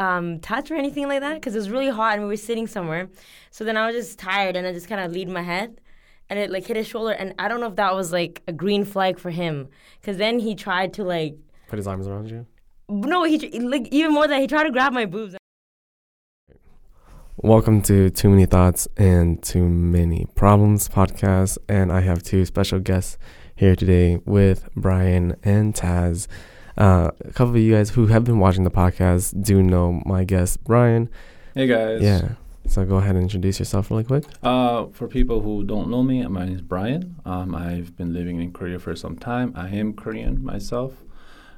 um, touch or anything like that because it was really hot and we were sitting somewhere. So then I was just tired and I just kind of leaned my head and it like hit his shoulder. And I don't know if that was like a green flag for him because then he tried to like, Put his arms around you. no, he like even more than that, he tried to grab my boobs. Welcome to Too Many Thoughts and Too Many Problems podcast. And I have two special guests here today with Brian and Taz. Uh, a couple of you guys who have been watching the podcast do know my guest, Brian. Hey guys. Yeah. So go ahead and introduce yourself really quick. Uh, for people who don't know me, my name is Brian. Um, I've been living in Korea for some time. I am Korean myself,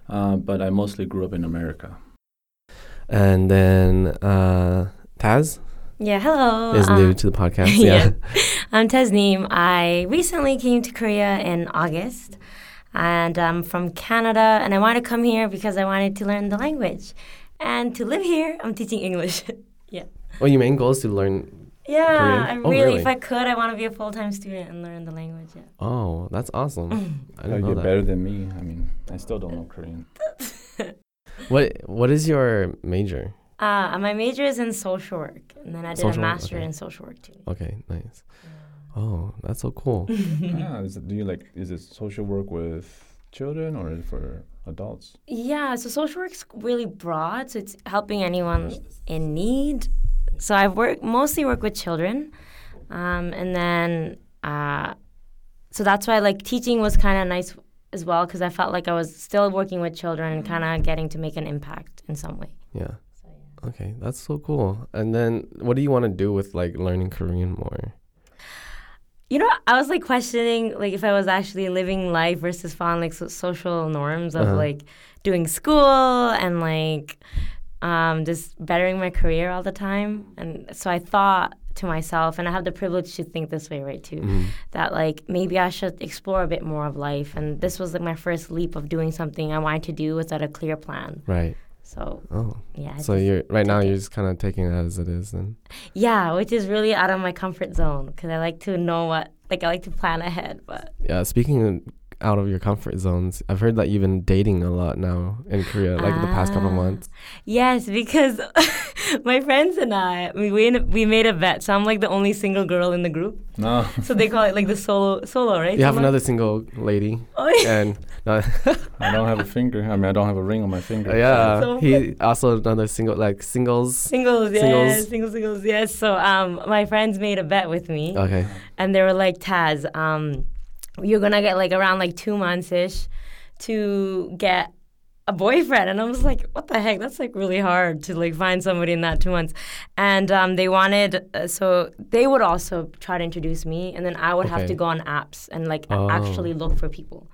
uh, but I mostly grew up in America. And then uh, Taz Yeah, hello. is um, new to the podcast. yeah. Yeah. I'm Tasneem. I recently came to Korea in August, and I'm from Canada. And I wanted to come here because I wanted to learn the language, and to live here, I'm teaching English. Yeah. Well, your main goal is to learn. yeah, Korean? I Oh, really, really? if I could, I want to be a full time student and learn the language. Yeah. Oh, that's awesome. I Oh, didn't know you're that. better than me. I mean, I still don't know Korean. What What is your major? Uh, my major is in social work, and then I did Social a master okay. in social work too. Okay, nice. Oh, that's so cool. ah, is it, do you like? Is it social work with children or for adults? Yeah, so social work's really broad, so it's helping anyone in need. So I've worked mostly work with children, um, and then uh, so that's why like teaching was kind of nice as well because I felt like I was still working with children and kind of getting to make an impact in some way. Yeah. So, yeah. Okay, that's so cool. And then, what do you want to do with like learning Korean more? You know, I was like questioning like if I was actually living life versus following like so- social norms of Uh-huh. like doing school and like um, just bettering my career all the time. And so I thought to myself, and I have the privilege to think this way, right, too, Mhm. that like maybe I should explore a bit more of life. And this was like my first leap of doing something I wanted to do without a clear plan. Right. So Oh, yeah, so you're right now. You're just kind of taking it as it is, then. yeah, which is really out of my comfort zone because I like to know what like I like to plan ahead, but. Yeah. Speaking of out of your comfort zones, I've heard that you've been dating a lot now in Korea, like the past couple Ah. months. Yes, because my friends and I we we we made a bet. So I'm like the only single girl in the group. No. So they call it like the solo solo, right? You have Solo? another single lady, Oh yeah. and no, I don't have a finger. I mean, I don't have a ring on my finger. yeah, So- he also another single like singles. Singles, yes, Singles. singles, singles, yes. So um, my friends made a bet with me, Okay. and they were like, "Taz, um, you're gonna get like around like two months ish to get a boyfriend." And I was like, "What the heck? That's like really hard to like find somebody in that two months." And um, they wanted, uh, so they would also try to introduce me, and then I would have to go on apps and like Oh. actually look for people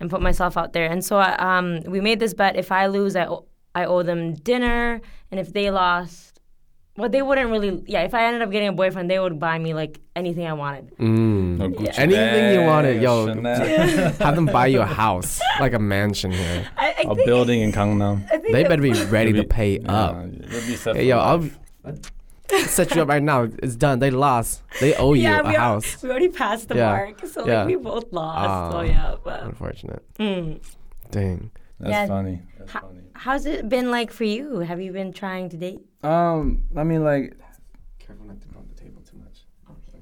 and put myself out there. And so I, um, we made this bet: if I lose, I owe, I owe them dinner, and if they lost, well, they wouldn't really. Yeah, if I ended up getting a boyfriend, they would buy me like anything I wanted. Mm. No Gucci Anything you wanted, yo. Have them buy you a house, like a mansion here. I, I a think, building in Gangnam. They better be ready to pay up. Yeah, you'll be Hey, yo, I'll life. set you up right now. It's done. They lost. They owe you yeah, a we, al- house. we already passed the Yeah, mark, so yeah. like we both lost. so Ah. yeah, but Unfortunate. mm. Dang. That's Yeah. funny. That's Ha- funny. how's it been like for you? Have you been trying to date? Um, I mean, like, Careful not to bump the table too much.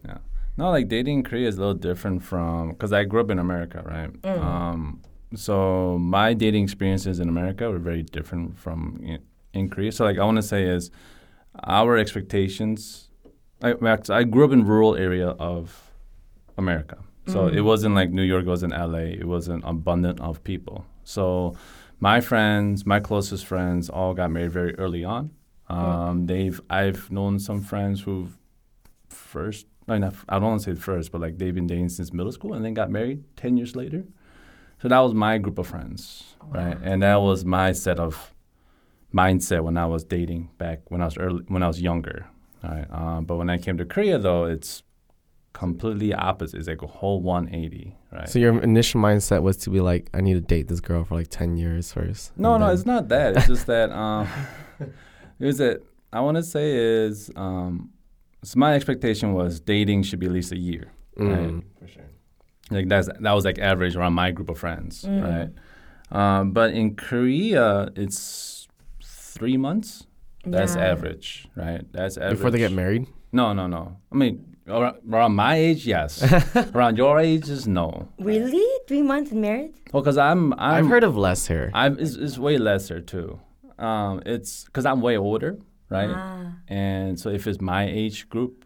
Yeah. No, like dating in Korea is a little different from because I grew up in America, right? Mm. Um, so my dating experiences in America were very different from in, in Korea. So, like, I want to say is our expectations. I, I grew up in rural area of America, so Mm. it wasn't like New York, it wasn't LA, it wasn't abundant of people. So my friends, my closest friends, all got married very early on. Um, they've I've known some friends who've first not, I don't want to say first, but like they've been dating since middle school and then got married ten years later. So that was my group of friends, right? And that was my set of mindset when I was dating back when I was early when I was younger. All right. Um, but when I came to Korea though, it's completely opposite. It's like a whole 180, right? So your initial mindset was to be like, I need to date this girl for like ten years first. No, no, then- it's not that. It's just that um, it was that I want to say is um, so my expectation was dating should be at least a year. Mm. For sure. Like that's that was like average around my group of friends, Mm. right? Um, but in Korea, it's three months, That's Yeah. average, right? That's average. Before they get married? No, no, no. I mean, around, around my age, yes. around your age, is no. Really? Three months in marriage? Well, because I'm, I'm, I've heard of less here. I'm, it's, it's way lesser too. Um, it's because I'm way older, right? Ah. And so if it's my age group,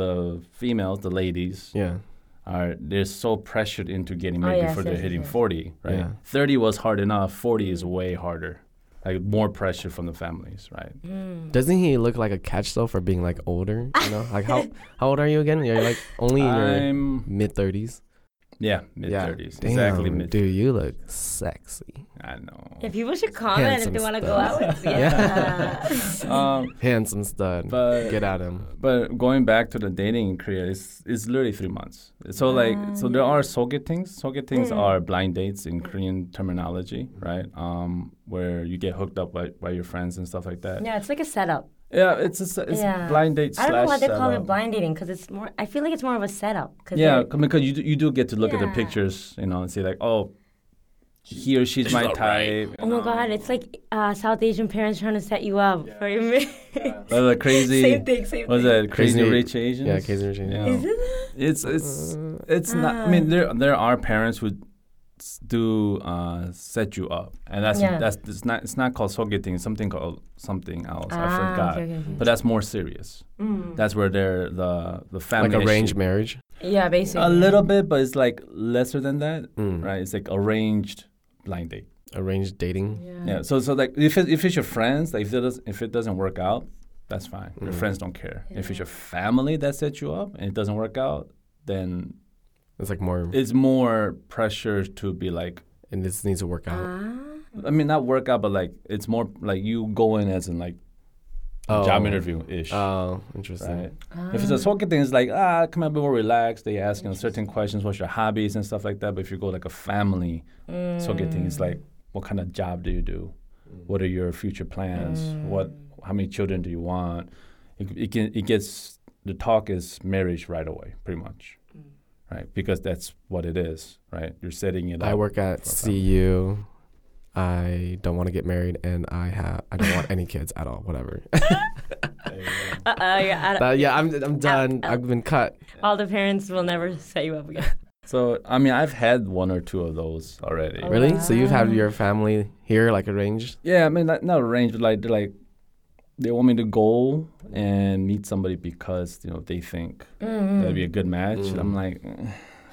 the females, the ladies, Yeah. are they're so pressured into getting Oh, married yes, before yes, they're hitting yes. 40, right? Yeah. 30 was hard enough, 40 is way harder. Like more pressure from the families, right? Mm. Doesn't he look like a catch though for being like older? You know, like how how old are you again? You're like only in your mid thirties. Yeah, mid thirties. Damn, exactly mid. dude, you look sexy, I know. If people should comment Handsome if they want to go out with me. Yeah. Yeah. um, handsome stud. but Get at him. But going back to the dating in Korea, it's, it's literally three months. So like, so there are sogetings. Sogetings Mm. are blind dates in Korean terminology, right? Um, where you get hooked up by, by your friends and stuff like that. yeah, it's like a setup. Yeah, it's a, s- it's Yeah. blind date. I don't know why they call it blind dating because it's more. I feel like it's more of a setup. Cause Yeah, they're- because you do, you do get to look at the pictures, you know, and see like, oh, he or she's my type. Oh my god, it's like uh, South Asian parents trying to set you up for your marriage. Or the crazy. same thing, same What's thing. that? Crazy, Crazy- rich Asians. Yeah, Crazy Rich Asians. Yeah. Is it? It's it's it's not. I mean, there there are parents who s- do uh, set you up, and that's Yeah. that's it's not it's not called sogeting. It's something called something else. I Ah, forgot. okay, okay, okay. But that's more serious. Mm. That's where they're the the family Like arranged issue. marriage. Yeah, basically. A little bit, but it's like lesser than that, Mm. right? It's like arranged blind date. Arranged dating. Yeah. Yeah. So so like if it, if it's your friends, like if it does if it doesn't work out, that's fine. Your Mm. friends don't care. If it's your family that sets you up and it doesn't work out, then It's like more, it's more pressure to be like and this needs to work out. Ah. I mean not work out but like it's more like you go in as in like Oh. job interview ish. Oh, interesting. right. If it's a sogeting, it's like ah, come on, be more relaxed. They ask you certain questions, what's your hobbies and stuff like that. But if you go like a family sogeting, it's like what kind of job do you do? What are your future plans? What how many children do you want? It, it can it gets the talk is marriage right away, pretty much, right? Because that's what it is, right? You're setting it up. I work at for. CU. I don't want to get married, and I have I don't want any kids at all. Whatever. There you go. Uh-uh, you're But yeah, I'm I'm done. out. I've been cut. all the parents will never set you up again. So I mean, I've had one or two of those already. Oh. Really? So you've had oh, your family here, like arranged? Yeah, I mean, not, not arranged, but like like they want me to go and meet somebody because you know they think Mm-hmm. that'd be a good match. Mm. I'm like.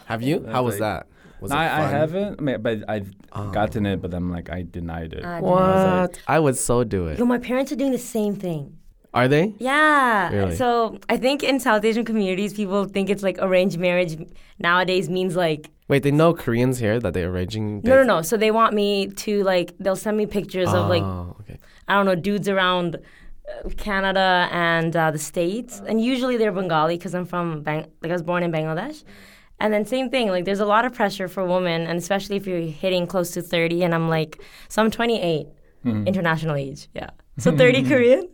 Have you? How was like- that? Was No, it I, I haven't. I mean, but I've Oh. gotten it, but I'm like I denied it. Ah, What? I would so do it. Yo, my parents are doing the same thing. Are they? Yeah. Really? So I think in South Asian communities, people think it's like arranged marriage nowadays means like Wait, they know Koreans here that they're arranging. no, no, no. So they want me to like they'll send me pictures of like Oh, okay. I don't know dudes around Canada and uh, the states, and usually they're Bengali because I'm from Bang- like I was born in Bangladesh. And then same thing, like there's a lot of pressure for women, and especially if you're hitting close to 30, and I'm like, so I'm 28, Mm-hmm. international age, yeah. So 30 Korean,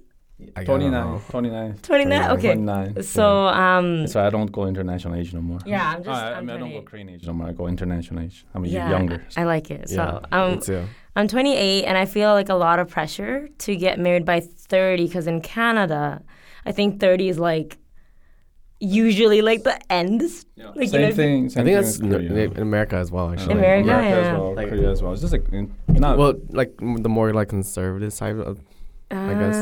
I 29, 29. 29, okay. 29. So um, So I don't go international age no more. yeah, I'm just. Oh, I, I I'm mean, I don't go 28. Korean age no more. I go international age. I'm a yeah, year younger. I like it. So Yeah, um, me too. I'm 28 and I feel like a lot of pressure to get married by 30 because in Canada, I think 30 is like usually like the end. Like, you same know, thing. I think thing that's in Korea. in America as well, actually. America, America yeah. as well, Like- Korea as well. It's just like in, not Well, like the more like conservative side of I guess.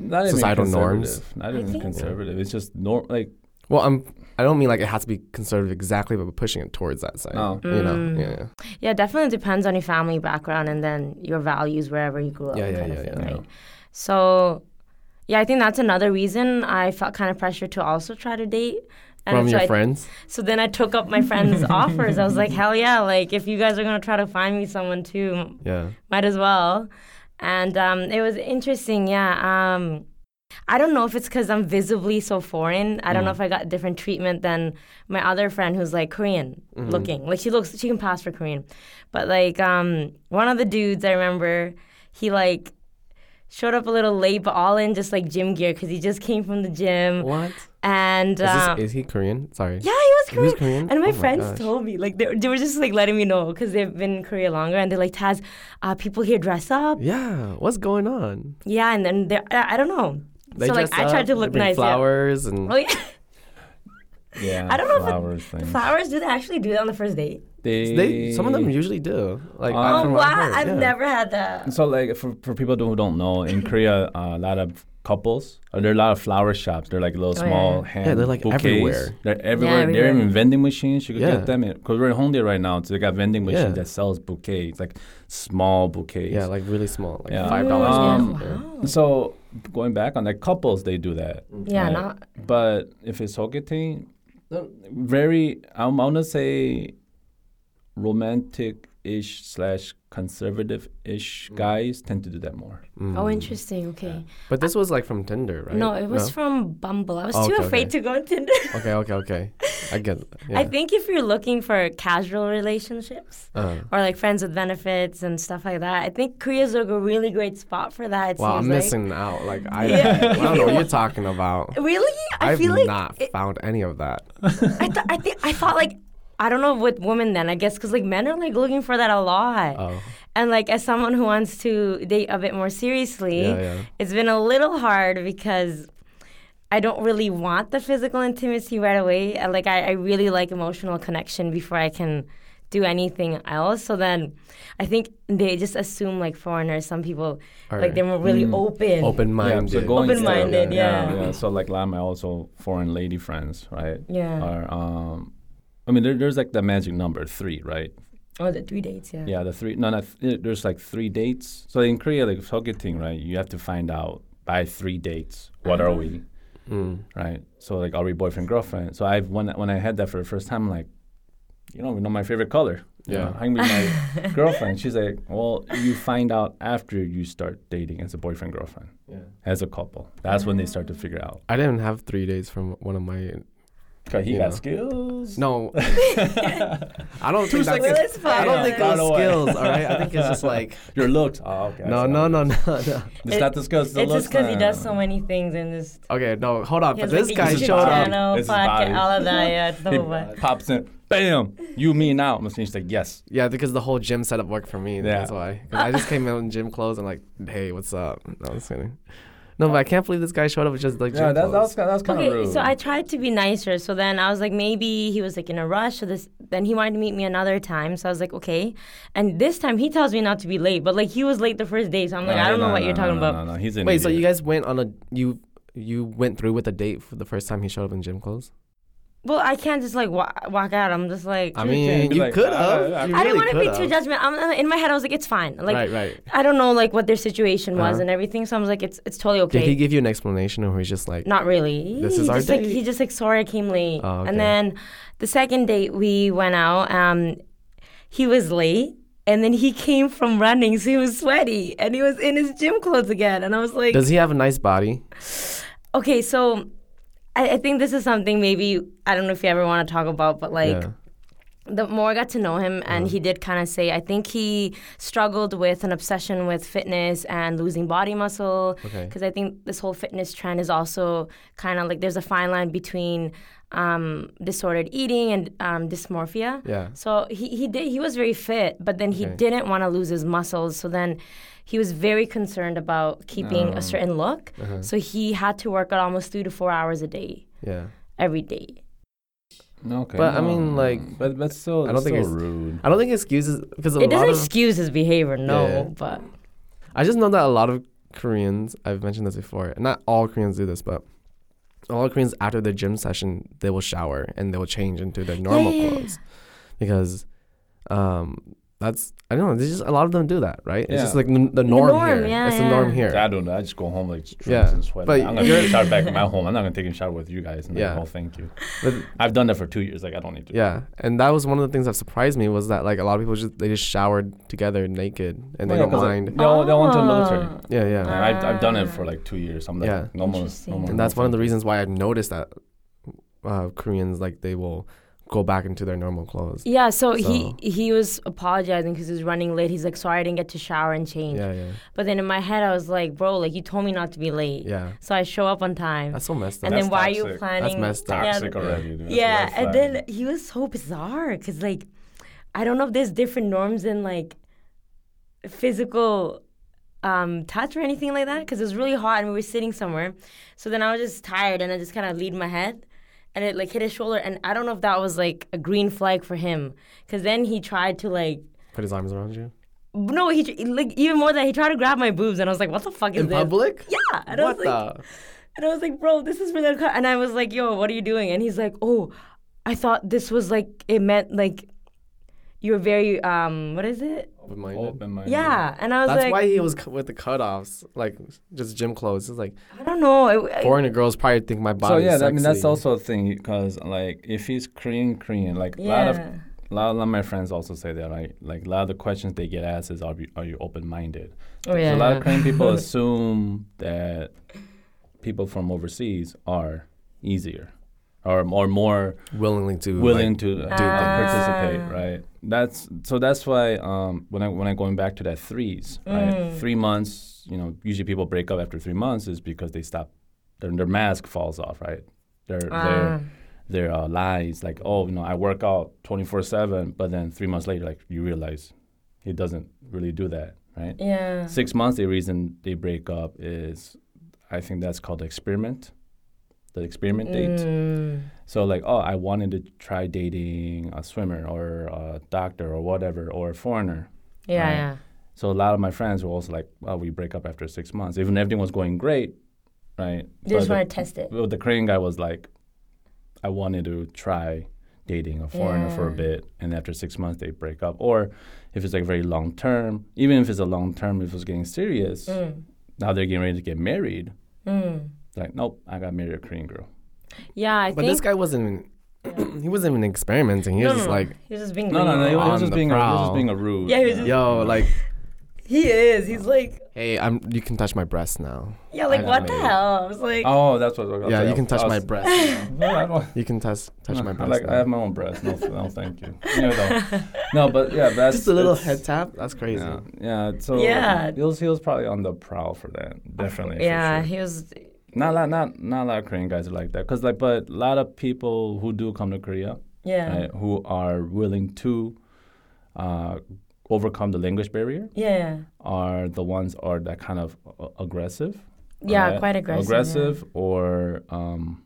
Not even societal norms. conservative, Not I even think- conservative. It's just norm like Well, I'm. I don't mean like it has to be conservative exactly, but pushing it towards that side. Oh. You know. Mm. Yeah. yeah. Yeah, definitely depends on your family background and then your values wherever you grew up. Yeah, yeah, kind of yeah, thing, yeah. Right? So, yeah, I think that's another reason I felt kind of pressure to also try to date. From so your I- friends. So then I took up my friends' offers. I was like, hell yeah, like if you guys are gonna try to find me someone too, Yeah. might as well. And um, it was interesting, yeah. Um, I don't know if it's because I'm visibly so foreign. I don't know if I got different treatment than my other friend who's like Korean looking. Like she looks, she can pass for Korean. But like um, one of the dudes I remember, he like showed up a little late, but all in just like gym gear because he just came from the gym. What? And Is, this, is he Korean? Sorry. yeah, he was He was Korean. Korean. And my Oh friends gosh. told me, like, they, they were just like letting me know because they've been in Korea longer, and they're like, Taz, uh, people here dress up. Yeah. What's going on? Yeah, and then they're, I, I don't know. They so like, dress I tried up, to they look bring nice. yeah. Flowers and Oh yeah, Yeah, I don't know if it- flowers the flowers. Do they actually do that on the first date? They, they. Some of them usually do. Like Oh, I- Oh from wow, what I heard, I've yeah. never had that. So like for for people who don't know, in Korea, uh, a lot of couples. Uh, there are a lot of flower shops. They're like little Oh, small yeah. hand Yeah, they're, like, bouquets. everywhere. They're everywhere. They're everywhere. even vending machines. You could Yeah. get them because we're in Hongdae right now. So they got vending machines Yeah. that sells bouquets, like small bouquets. Yeah, like really small, like Yeah. five dollars. Um, wow. So going back on like couples, they do that. Yeah, right? not But if it's sogeting, very I want to say romantic-ish slash conservative-ish guys tend to do that more. Oh, interesting. Okay. But this was like from Tinder, right? No, it was from Bumble. I was Oh, too okay, afraid okay. to go on Tinder. Okay, okay, okay. I get. It. Yeah. I think if you're looking for casual relationships Uh, or like friends with benefits and stuff like that, I think Korea's like a really great spot for that. It wow, I'm like. missing out. Like I, Yeah. I don't know what you're talking about. Really? I I've feel like not it- found any of that. I, th- I think I thought like I don't know with women then I guess because like men are like looking for that a lot. Oh, And like as someone who wants to date a bit more seriously, Yeah, yeah. it's been a little hard because I don't really want the physical intimacy right away. I, like I, I really like emotional connection before I can do anything else. So then I think they just assume like foreigners, some people Are like they're more really open. open-minded. so going Open-minded, to- yeah. yeah. So like a lot of my also foreign lady friends, right? Yeah. Are um, I mean, there, there's like the magic number three, right? Oh, the three dates, yeah. Yeah, the three. No, not th- there's like three dates. So in Korea, like sogeting, right? You have to find out by three dates what are we, Mm. right? So like, are we boyfriend girlfriend? So I've when when I had that for the first time, I'm like, you don't even know my favorite color. You Yeah. know, I can be my girlfriend. She's like, well, you find out after you start dating as a boyfriend girlfriend, Yeah. as a couple. That's when they start to figure out. I didn't have three days from one of my. Cause he You got know. skills. No, I don't think that's. Well, it's I don't think Got those away. skills. All right, I think it's just like Your looks. Oh, okay. I no, no, no, no, no. It's not the skills. It's, the It's looks just because he does so many things and this. Okay, no, hold on. He But this like, guy a YouTube showed up. channel, It's his body. podcast, all of that. Yeah, it's the whole vibe. pops in, bam, you, me now. And she's like, yes. Yeah, because the whole gym setup worked for me. Yeah. That's why. 'Cause I just came in gym clothes and like, hey, what's up? No, I'm just kidding. No, but I can't believe this guy showed up with just like gym Yeah, that, that clothes. was, that was kind of Okay, rude. so I tried to be nicer. So then I was like, maybe he was like in a rush. So this, then he wanted to meet me another time. So I was like, okay. And this time he tells me not to be late, but like he was late the first day. So I'm like, No, I don't no, know what no, you're talking no, about. No, no, he's an Wait, so you guys went on a you you went through with a date for the first time he showed up in gym clothes? Well, I can't just like wa- walk out. I'm just like, I You mean, can't you like, could have. I You I didn't want to be too judgmental. I'm, in my head, I was like, it's fine. Like, right, right. I don't know like what their situation was Uh-huh. and everything. So I was like, it's it's totally okay. Did he give you an explanation, or he's just like, Not really. This he is our just, Like, date? he just like sorry I came late. Oh, okay. And then the second date we went out. Um, he was late, and then he came from running, so he was sweaty, and he was in his gym clothes again. And I was like, does he have a nice body? okay, so I, I think this is something maybe I don't know if you ever want to talk about, but like. yeah. the more I got to know him, and Uh-huh. he did kind of say, I think he struggled with an obsession with fitness and losing body muscle. Okay. Because I think this whole fitness trend is also kind of like there's a fine line between um, disordered eating and um, dysmorphia. Yeah. So he, he did he was very fit, but then he Okay. didn't want to lose his muscles. So then he was very concerned about keeping Oh. a certain look. Uh-huh. So he had to work out almost three to four hours a day Yeah. every day. Okay. But, I mean, like, but but still, I don't think it's- rude. I don't think it excuses because It lot doesn't of excuse his behavior, no, Yeah. but. I just know that a lot of Koreans, I've mentioned this before, not all Koreans do this, but a lot of Koreans after the gym session, they will shower and they will change into their normal yeah, yeah. clothes because um, that's I don't know. There's just a lot of them do that, right? It's just like n- the norm, norm, here. yeah, it's the norm yeah. here. I don't know. I just go home like drinks Yeah, and sweat. but I'm gonna take a shower back at my home. I'm not gonna take a shower with you guys. And Yeah. yeah. Oh, thank you. But I've done that for two years. Like I don't need to. yeah, and that was one of the things that surprised me was that like a lot of people just they just showered together naked and they Yeah, don't 'cause, like, mind. They all, they all went to the military. Ah. Yeah, yeah. And I've, I've done it for like two years. I'm like, Yeah. no more, no Interesting. more. and that's no one of the reasons why I've noticed that uh, Koreans like they will go back into their normal clothes. Yeah, so, So- he he was apologizing because he was running late. He's like, "Sorry, I didn't get to shower and change." Yeah, yeah, But then in my head, I was like, "Bro, like you told me not to be late." yeah. So I show up on time. That's so messed up. and That's then why are you toxic. planning? messed up. Yeah, Toxic already. Dude. That's yeah, and then he was so bizarre because like I don't know if there's different norms in like physical um, touch or anything like that because it was really hot and we were sitting somewhere. So then I was just tired and I just kind of leaned my head and it like hit his shoulder and I don't know if that was like a green flag for him because then he tried to like. Put his arms around you No, he like even more than he tried to grab my boobs, and I was like, "What the fuck is in this?" public. Yeah, and I What was like, the? and I was like, bro, this is for the. And I was like, yo, what are you doing? And he's like, oh, I thought this was like, it meant like, you were very, um, what is it? Open-minded. Open-minded. Yeah. And I was That's like, why he was cu- with the cutoffs, like just gym clothes. It's like I don't know. It, foreigner girls probably think my body. So yeah, is I mean that's also a thing because like if he's Korean, Korean, like a yeah. lot of a lot, a lot of my friends also say that right. Like a lot of the questions they get asked is, "Are you, are you open minded?" oh, yeah. So a lot of Korean people assume that people from overseas are easier or or more willingly to willing like, to uh, do uh, participate, right? That's so that's why um, when I when I going back to that threes, right? Mm. Three months, you know, usually people break up after three months is because they stop, their their mask falls off, right? Their Ah. their their uh, lies, like oh, you know, I work out twenty four seven, but then three months later, like you realize he doesn't really do that, right? yeah. Six months, the reason they break up is, I think that's called the experiment, the experiment date. Mm. So like, oh, I wanted to try dating a swimmer or a doctor or whatever or a foreigner. Yeah, Right. yeah. So a lot of my friends were also like, well, we break up after six months, even everything was going great, right? They just want to test it. the, well, the Korean guy was like, I wanted to try dating a foreigner for a bit, and after six months they break up. Or if it's like very long term, even if it's a long term, if it's getting serious, Mm. now they're getting ready to get married. Mm. Like, nope, I got married a Korean girl. Yeah, I think But think. this guy wasn't. he wasn't even experimenting. He no, was no, just no. like, he was just being No, no, no, he was just being a, he was just being a rude. Yeah, he was just- yo, like, He is. He's like, hey, I'm. You can touch my breast now. yeah, like I what the hell? I was like, Oh, that's what. okay, yeah, you can touch I my breast. No, I don't- You can touch touch no, my breast. like now. I have my own breast. No, no, thank you. You know, no, but yeah, that's just a little head tap. That's crazy. Yeah, yeah. So Yeah. he was he was probably on the prowl for that. Definitely. for yeah, sure. he was. Not a lot, not not a lot of Korean guys are like that. Cause like, but a lot of people who do come to Korea, Yeah. right, who are willing to uh, overcome the language barrier, Yeah. are the ones are that kind of uh, aggressive. Yeah, right? quite aggressive. Aggressive, or um,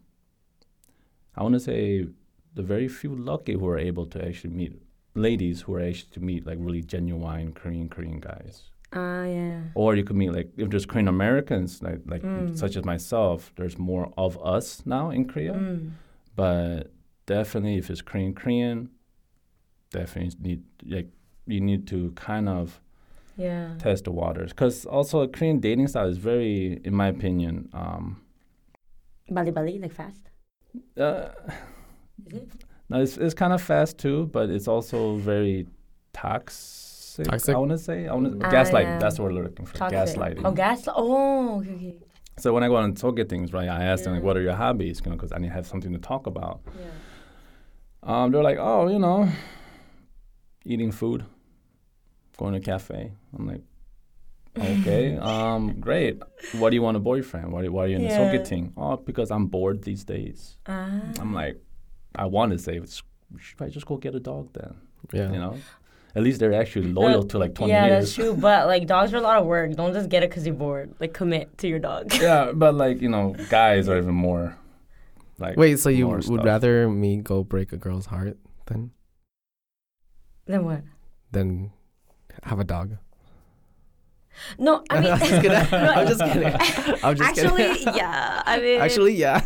I want to say the very few lucky who are able to actually meet ladies who are actually to meet like really genuine Korean Korean guys. Ah, yeah. Or you could meet like if there's Korean Americans like like Mm. such as myself, there's more of us now in Korea. Mm. But definitely if it's Korean Korean, definitely need like you need to kind of Yeah. test the waters because also Korean dating style is very, in my opinion, um, Bali Bali, like fast. uh, Is it? no, it's, it's kind of fast too, but it's also very toxic. Toxic? I want to say, I want to Ah, gaslight. yeah. That's what we're looking for. Toxic. Gaslighting. Oh, gas. Oh, okay, okay. So when I go on sogetings, right, I ask them like, "What are your hobbies?" You know, because I need to have something to talk about. Yeah. Um, they're like, "Oh, you know, eating food, going to a cafe." I'm like, "Okay, um, great. What do you want a boyfriend? Why, why are you in Yeah. the thing?" Oh, because I'm bored these days. Ah. I'm like, I want to say, "It's- we should probably just go get a dog then. Yeah. You know, at least they're actually loyal to like 20 yeah, years. that's true. But like dogs are a lot of work. Don't just get it because you're bored. Like commit to your dog. yeah, but like you know, guys are even more. Like Wait, so you would stuff. rather me go break a girl's heart than then what? than have a dog? No, I mean, I'm just kidding. I'm just kidding. I'm just actually, kidding. yeah. I mean, Actually, yeah.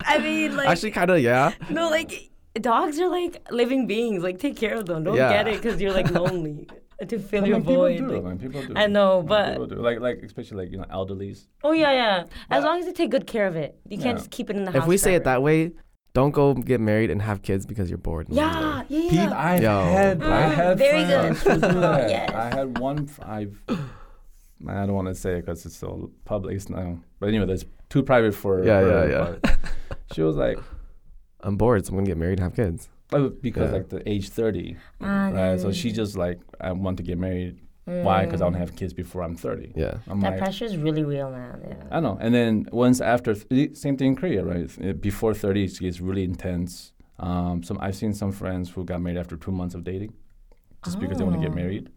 I mean, like, Actually, kind of, yeah. no, like, dogs are like living beings. Like, take care of them. Don't Yeah. get it because you're like lonely to fill I your mean, people void. do. like- I mean, people do. I know, I mean, but do. like like especially like you know elderlies. oh yeah, yeah. As But- long as you take good care of it, you can't just keep it in the house. If we say it that way, don't go get married and have kids because you're bored. Yeah, yeah, yeah. Pete, I Yo. had I Mm, had very friends good. who do that. Yes. I had one. f- I've. I don't want to say it because it's so public it's now. But anyway, there's too private for Yeah, her, yeah, yeah. She was like, I'm bored, so I'm gonna get married and have kids. But because Yeah. like the age thirty, Ah, right? So then- she just like I want to get married. Why? Because I want to have kids before I'm thirty. Yeah. I'm That like, pressure is really real, man. Yeah. I know. And then once after, th- same thing in Korea, right? Before 30, it gets really intense. Um, some I've seen some friends who got married after two months of dating, just because they want to get Oh. married.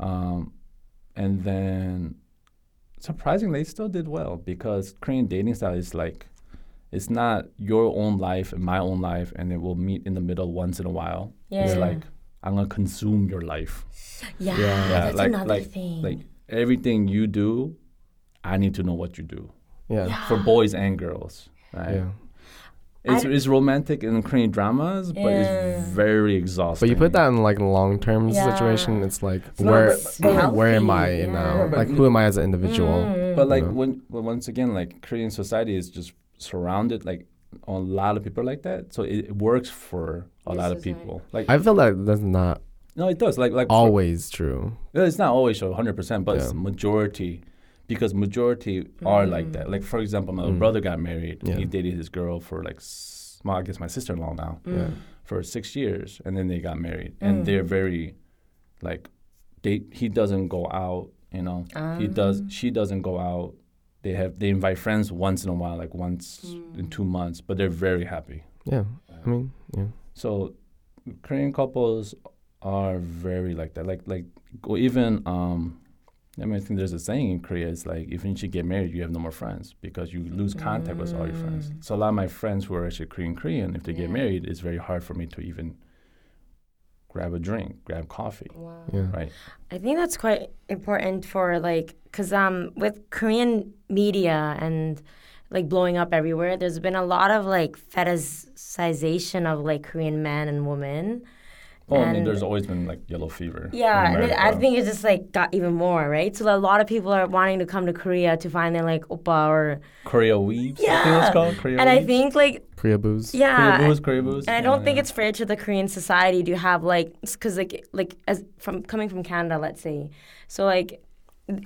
Um, and then, surprisingly, they still did well because Korean dating style is like, it's not your own life and my own life, and it will meet in the middle once in a while. Yeah. It's like I'm gonna consume your life. Yeah, Yeah, that's like another like thing. like everything you do, I need to know what you do Yeah. for boys and girls. Right? Yeah. It's, it's romantic in Korean dramas, but it's very exhausting. But you put that in like a long term Yeah. situation, it's like not where s- where am I healthy, now? yeah. Like who am I as an individual? Mm. But like Yeah. when, but once again, like Korean society is just surrounded like a lot of people like that, so it, it works for a This lot of society. people. Like I feel like that's not no, it does. Like like for- always true. it's not always a hundred percent, but it's majority. Because majority are like that. Like for example, my Mm. brother got married. Yeah. He dated his girl for like, s- well, I guess my sister-in-law now. Yeah. for six years and then they got married Mm. and they're very like they he doesn't go out you know he does Um. she doesn't go out they have they invite friends once in a while like once Mm. in two months but they're very happy Yeah. I mean, yeah. so korean couples are very like that like like even um I mean, I think there's a saying in Korea. It's like, if you should get married, you have no more friends because you lose contact with all your friends. So a lot of my friends who are actually Korean Korean, if they get Mm. Married, it's very hard for me to even grab a drink, grab coffee, Wow. Yeah. right? I think that's quite important for like, cause um, with Korean media and like blowing up everywhere, there's been a lot of like fetishization of like Korean men and women. Oh, and, mean, there's always been like yellow fever. in Yeah, and I think it's just like got even more, right? So a lot of people are wanting to come to Korea to find their like oppa or Korea weaves. I think Yeah. it's called Korea weaves. and I think like Koreaboos. yeah, Koreaboos, Korea booze. And I don't think yeah. it's fair to the Korean society to have like, because like like as from coming from Canada, let's say, so like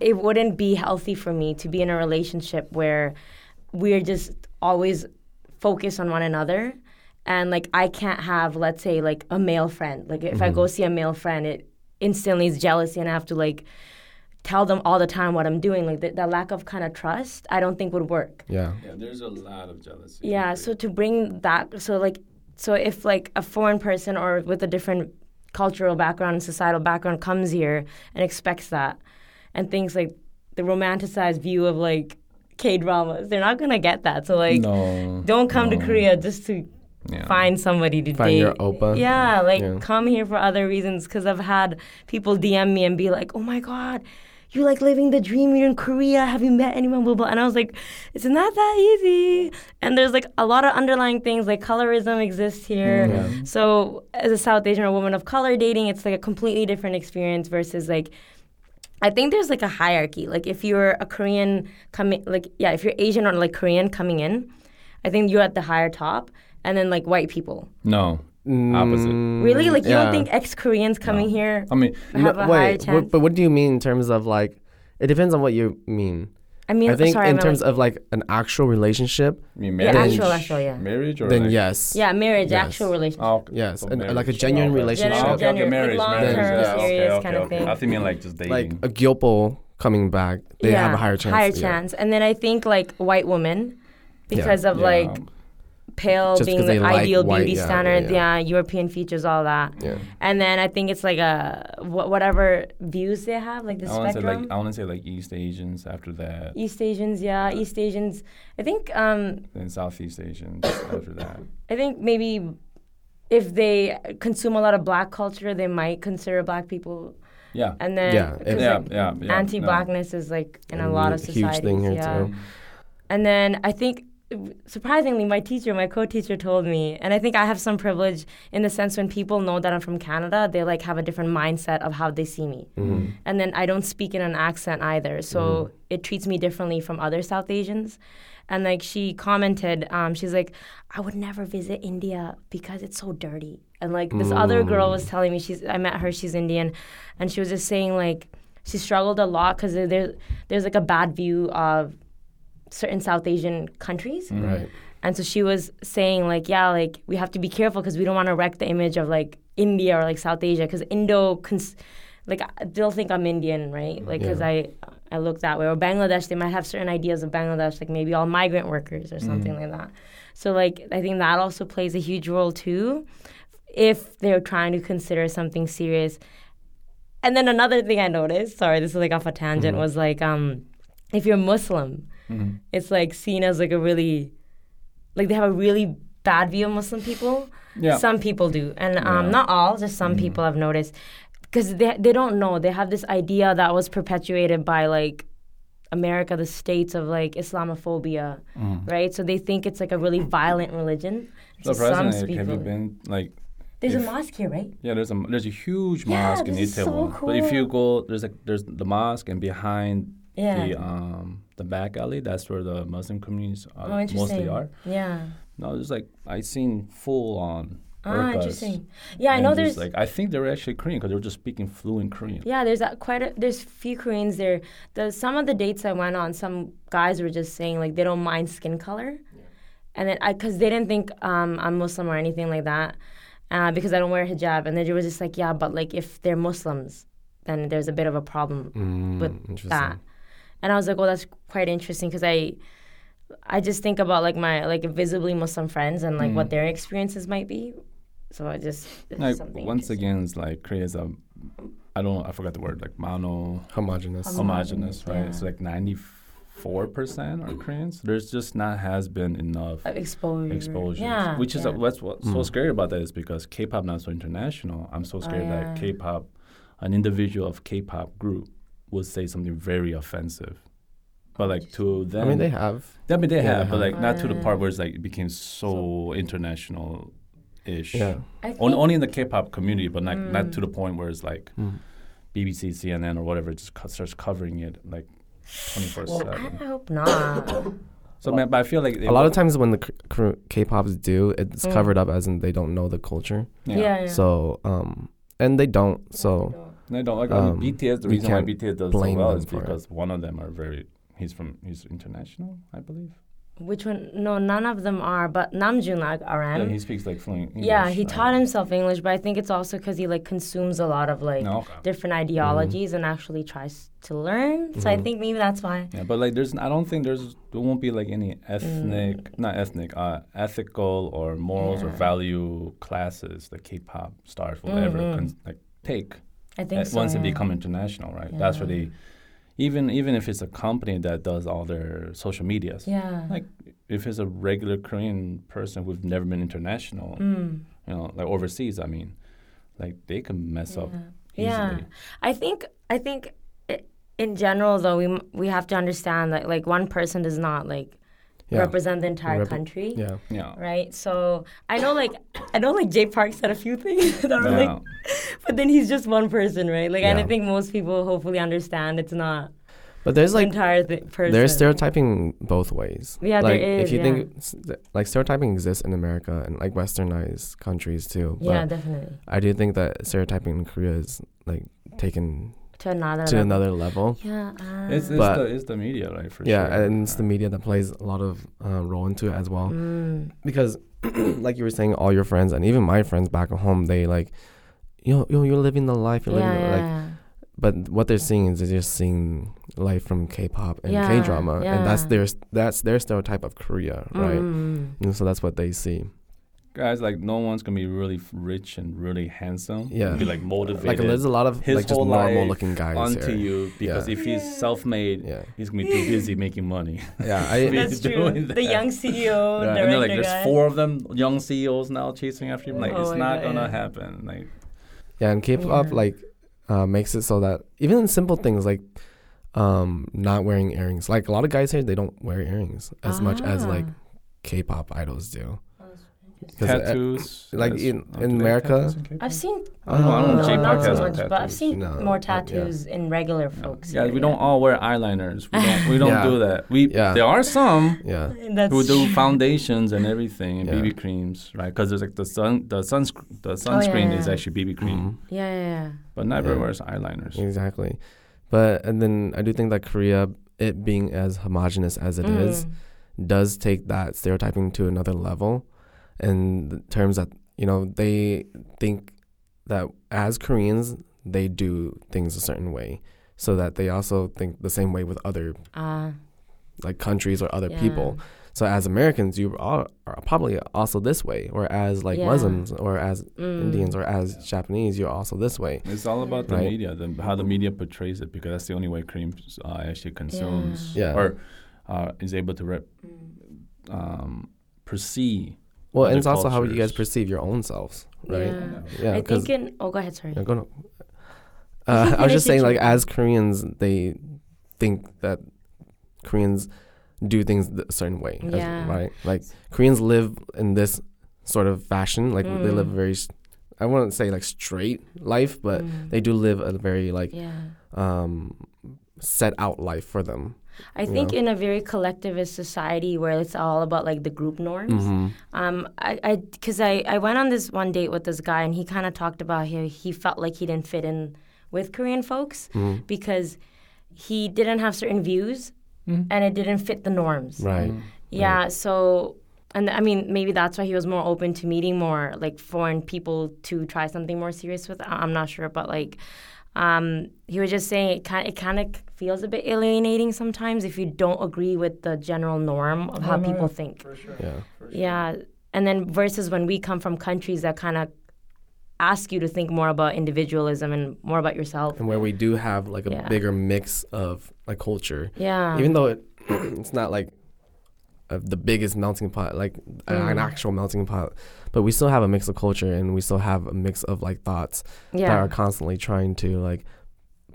it wouldn't be healthy for me to be in a relationship where we're just always focused on one another, and like I can't have let's say like a male friend. Like if I go mm-hmm. see a male friend, it instantly is jealousy, and I have to like tell them all the time what I'm doing. Like the, the lack of kind of trust, I don't think would work. Yeah. Yeah, there's a lot of jealousy. Yeah, so to bring that, so like, so if like a foreign person or with a different cultural background and societal background comes here and expects that, and thinks like the romanticized view of like K dramas, they're not gonna get that. So like, no, don't come to. Korea just to Yeah. find somebody to Find date. your oppa. Yeah, like Yeah. come here for other reasons. Because I've had people DM me and be like, "Oh my god." you're like living the dream. You're in Korea. Have you met anyone? Blah blah. And I was like, it's not that easy. And there's like a lot of underlying things like colorism exists here. Mm-hmm. Yeah. So as a South Asian or woman of color dating, it's like a completely different experience versus like I think there's like a hierarchy. Like if you're a Korean coming, like yeah, if you're Asian or like Korean coming in, I think you're at the higher top, and then like white people. No, opposite. Mm, Really, like you yeah. don't think ex Koreans coming No. here I mean, have No, a higher wait, chance? what, but what do you mean in terms of like? It depends on what you mean. I mean, I think sorry, I in meant, terms like, of like an actual relationship, I mean yeah, marriage. actual, actual, yeah, Marriage or then like, yes. yeah, marriage, Yes. actual relationship. Oh, okay. Yes, So and, marriage. like a genuine Oh, okay. relationship. Okay, okay, Genuine, marriage, like marriage. long-term, yeah, okay, serious okay, kind of okay. thing. I think you mean like just dating. Like a gyopo coming back, they have a higher chance. Higher yeah. chance, and then I think like white women, because of Yeah. like pale Just being 'cause the like ideal white, beauty yeah, standard, yeah. yeah. European features, all that. Yeah. And then I think it's like a wh- whatever views they have, like the I want to say spectrum. like I want to say like East Asians after that, East Asians, yeah, East Asians. I think um, then Southeast Asians after that. I think maybe if they consume a lot of black culture, they might consider black people. Yeah. And then Yeah, 'cause, if- Yeah, like, yeah, yeah. anti-blackness is like in a lot of a huge societies. thing here, yeah. too. And then I think surprisingly my teacher, my co-teacher told me, and I think I have some privilege in the sense when people know that I'm from Canada, they like have a different mindset of how they see me. Mhm. And then I don't speak in an accent either, so Mhm. it treats me differently from other South Asians. And like she commented, um, she's like, I would never visit India because it's so dirty. And like this other girl was telling me, she's I met her, she's Indian, and she was just saying like she struggled a lot because there's there's like a bad view of certain South Asian countries. Mhm. Right. And so she was saying like, yeah, like we have to be careful because we don't want to wreck the image of like India or like South Asia because Indo, cons- like they'll think I'm Indian, right? Like because Yeah. I I look that way. Or Bangladesh, they might have certain ideas of Bangladesh, like maybe all migrant workers or something like that. So like I think that also plays a huge role too, if they're trying to consider something serious. And then another thing I noticed, sorry, this is like off a tangent, was like um, if you're Muslim, Mhm. it's like seen as like a really like they have a really bad view of Muslim people. Yeah. Some people do, and um, Yeah. not all. Just some people I've noticed because they they don't know. They have this idea that was perpetuated by like America, the states of like Islamophobia, right? So they think it's like a really violent religion. Some Surprisingly, have you been like? there's a mosque here, right? Yeah, there's a there's a huge Yeah, mosque in is so Itaewon. But if you go, there's like there's the mosque, and behind Yeah. the um the back alley, that's where the Muslim communities uh, oh, interesting. mostly are. Yeah. No, there's like I seen full on. Ah, interesting. Yeah, I know there's there's like I think they're actually Korean because they were just speaking fluent Korean. Yeah, there's a, quite a there's few Koreans there. The some of the dates I went on, some guys were just saying like they don't mind skin color, and then I because they didn't think um, I'm Muslim or anything like that, uh, because I don't wear hijab, and then they were just like, yeah, but like if they're Muslims, then there's a bit of a problem Mm, with interesting. that. And I was like, well, that's quite interesting because I, I just think about like my like visibly Muslim friends and like what their experiences might be. So I just Like once again, it's like Korea is a, I don't I forgot the word like mono Homogenous. Homogeneous. homogenous, right? yeah. It's like ninety four percent are Koreans. There's just not has been enough Uh, exposure. exposure. Yeah, Which is yeah. a, what's what's so scary about that is because K-pop now is so international. I'm so scared Oh, yeah. that K-pop, an individual of K-pop group, would say something very offensive. But like to them, I mean, they have. I mean, they Yeah, have, they but have. like not to the part where it's like it became so, international ish. Yeah. I think, Only, only in the K-pop community, but not not Mm. to the point where it's like Mm. BBC, CNN, or whatever just co- starts covering it like twenty four I, seven. I hope not. So, man, but I feel like A lot of times when the K- K- K-pops do, it's Mm. covered up as in they don't know the culture. yeah. yeah. So, um, and they don't. So, They don't like Um, I mean, BTS. The we reason why can't BTS does so well is for it. because one of them are very. He's from. He's international, I believe. Which one? No, none of them are. But Namjoon like RM. yeah, he speaks like fluent English. Yeah, he right? taught himself English, but I think it's also because he like consumes a lot of like No, okay. different ideologies and actually tries to learn. So I Mhm. think maybe that's why. Yeah, but like, there's. I don't think there's. There won't be like any ethnic, not ethnic, uh, ethical or morals or Mm. Value classes that K-pop stars will ever Mhm. con- like take. I think uh, so. once yeah. they become international, right? That's where they, even even if it's a company that does all their social medias, Yeah. like if it's a regular Korean person who've never been international, Mm. you know, like overseas, I mean, like they can mess up Yeah. easily. Yeah, I think I think in general though we we have to understand that like one person does not like yeah. represent the entire Rep- country. Yeah. Yeah. Right, so I know, like, I know, like Jay Park said a few things that are Yeah. like, but then he's just one person, right? Like, and I Yeah. think most people hopefully understand it's not But there's like entire thi- person. there's stereotyping both ways. Yeah, there like is, if you yeah. think s- like stereotyping exists in America and like westernized countries too. Yeah, definitely. I do think that stereotyping in Korea is like taken To another. to level. another level. Yeah. Uh, It's, it's, But- the, it's the media, right? For yeah, sure. and it's the media that plays a lot of uh, role into it as well. mm, Because, like you were saying, all your friends and even my friends back at home, they like, yo, yo, you're living the life. You're yeah, living the, like, yeah. but what they're seeing is they're just seeing life from K-pop and Yeah, K-drama, and that's yeah. their that's their stereotype of Korea, right? Mm, And so that's what they see. Guys, like no one's gonna be really rich and really handsome. Yeah. Be like motivated. Like there's a lot of his like just whole normal life looking guys onto here. you because Yeah. if he's self-made, Yeah, he's gonna be too busy making money. yeah. I, He's That's true. doing The that. young CEO, Yeah, director and then like there's guy. four of them young CEOs now chasing after him. Like Oh it's not God, gonna yeah. happen. Like Yeah, and K-pop Yeah. like uh, makes it so that even in simple things like um, not wearing earrings, like a lot of guys here, they don't wear earrings as much as like Ah. K-pop idols do. 'Cause, tattoos. like in- oh, in do they have America- in I've seen. I don't know, I don't know no, J-Pop not has so like much, but I've seen No, more not- yeah. tattoos in regular folks. Yeah, here, we don't all wear eyeliners. We don't. We don't Yeah. do that. We Yeah. there are some Yeah, That's who do foundations and everything and Yeah. BB creams, right? Because there's like the sun, the suns, the Oh, yeah, sunscreen is actually BB cream, Mhm. Yeah, yeah, yeah. but never Yeah. wears eyeliners. exactly. But and then I do think that Korea it being as homogenous as it is, Mm. does take that stereotyping to another level in the terms that you know they think that as Koreans they do things a certain way so that they also think the same way with other Uh, like countries or other yeah. people so as Americans you are, are probably also this way or as like Yeah. Muslims or as Mm. Indians or as Japanese you're also this way It's all about the Right. media, the, how the media portrays it, because that's the only way Korean uh, actually consumes Yeah. or uh, is able to rep, Mm. um, perceive. Well and Other it's also how you guys perceive your own selves right Yeah. yeah I 'cause- think in oh go ahead sorry Yeah, go no. Uh, I was just saying, like, as Koreans, they think that Koreans do things a certain way, as- right? Like Koreans live in this sort of fashion. Like they live Mm. very, i wouldn't say like straight life, but Mm. they do live a very like yeah um, set out life for them. I think know? in a very collectivist society where it's all about like the group norms hmm Um, I, I, cause I, I went on this one date with this guy, and he kind of talked about how he felt like he didn't fit in with Korean folks hmm because he didn't have certain views, and it didn't fit the norms. Right. Yeah. So, and I mean, maybe that's why he was more open to meeting more like foreign people to try something more serious with. I'm not sure, but like, um, he was just saying it kind, it kind of feels a bit alienating sometimes if you don't agree with the general norm of how people think. Yeah. Yeah. And then versus when we come from countries that kind of ask you to think more about individualism and more about yourself. And where we do have like a Yeah. bigger mix of like culture, Yeah. even though it, it's not like uh, the biggest melting pot, like a- an Mm. actual melting pot, but we still have a mix of culture and we still have a mix of like thoughts that are constantly trying to like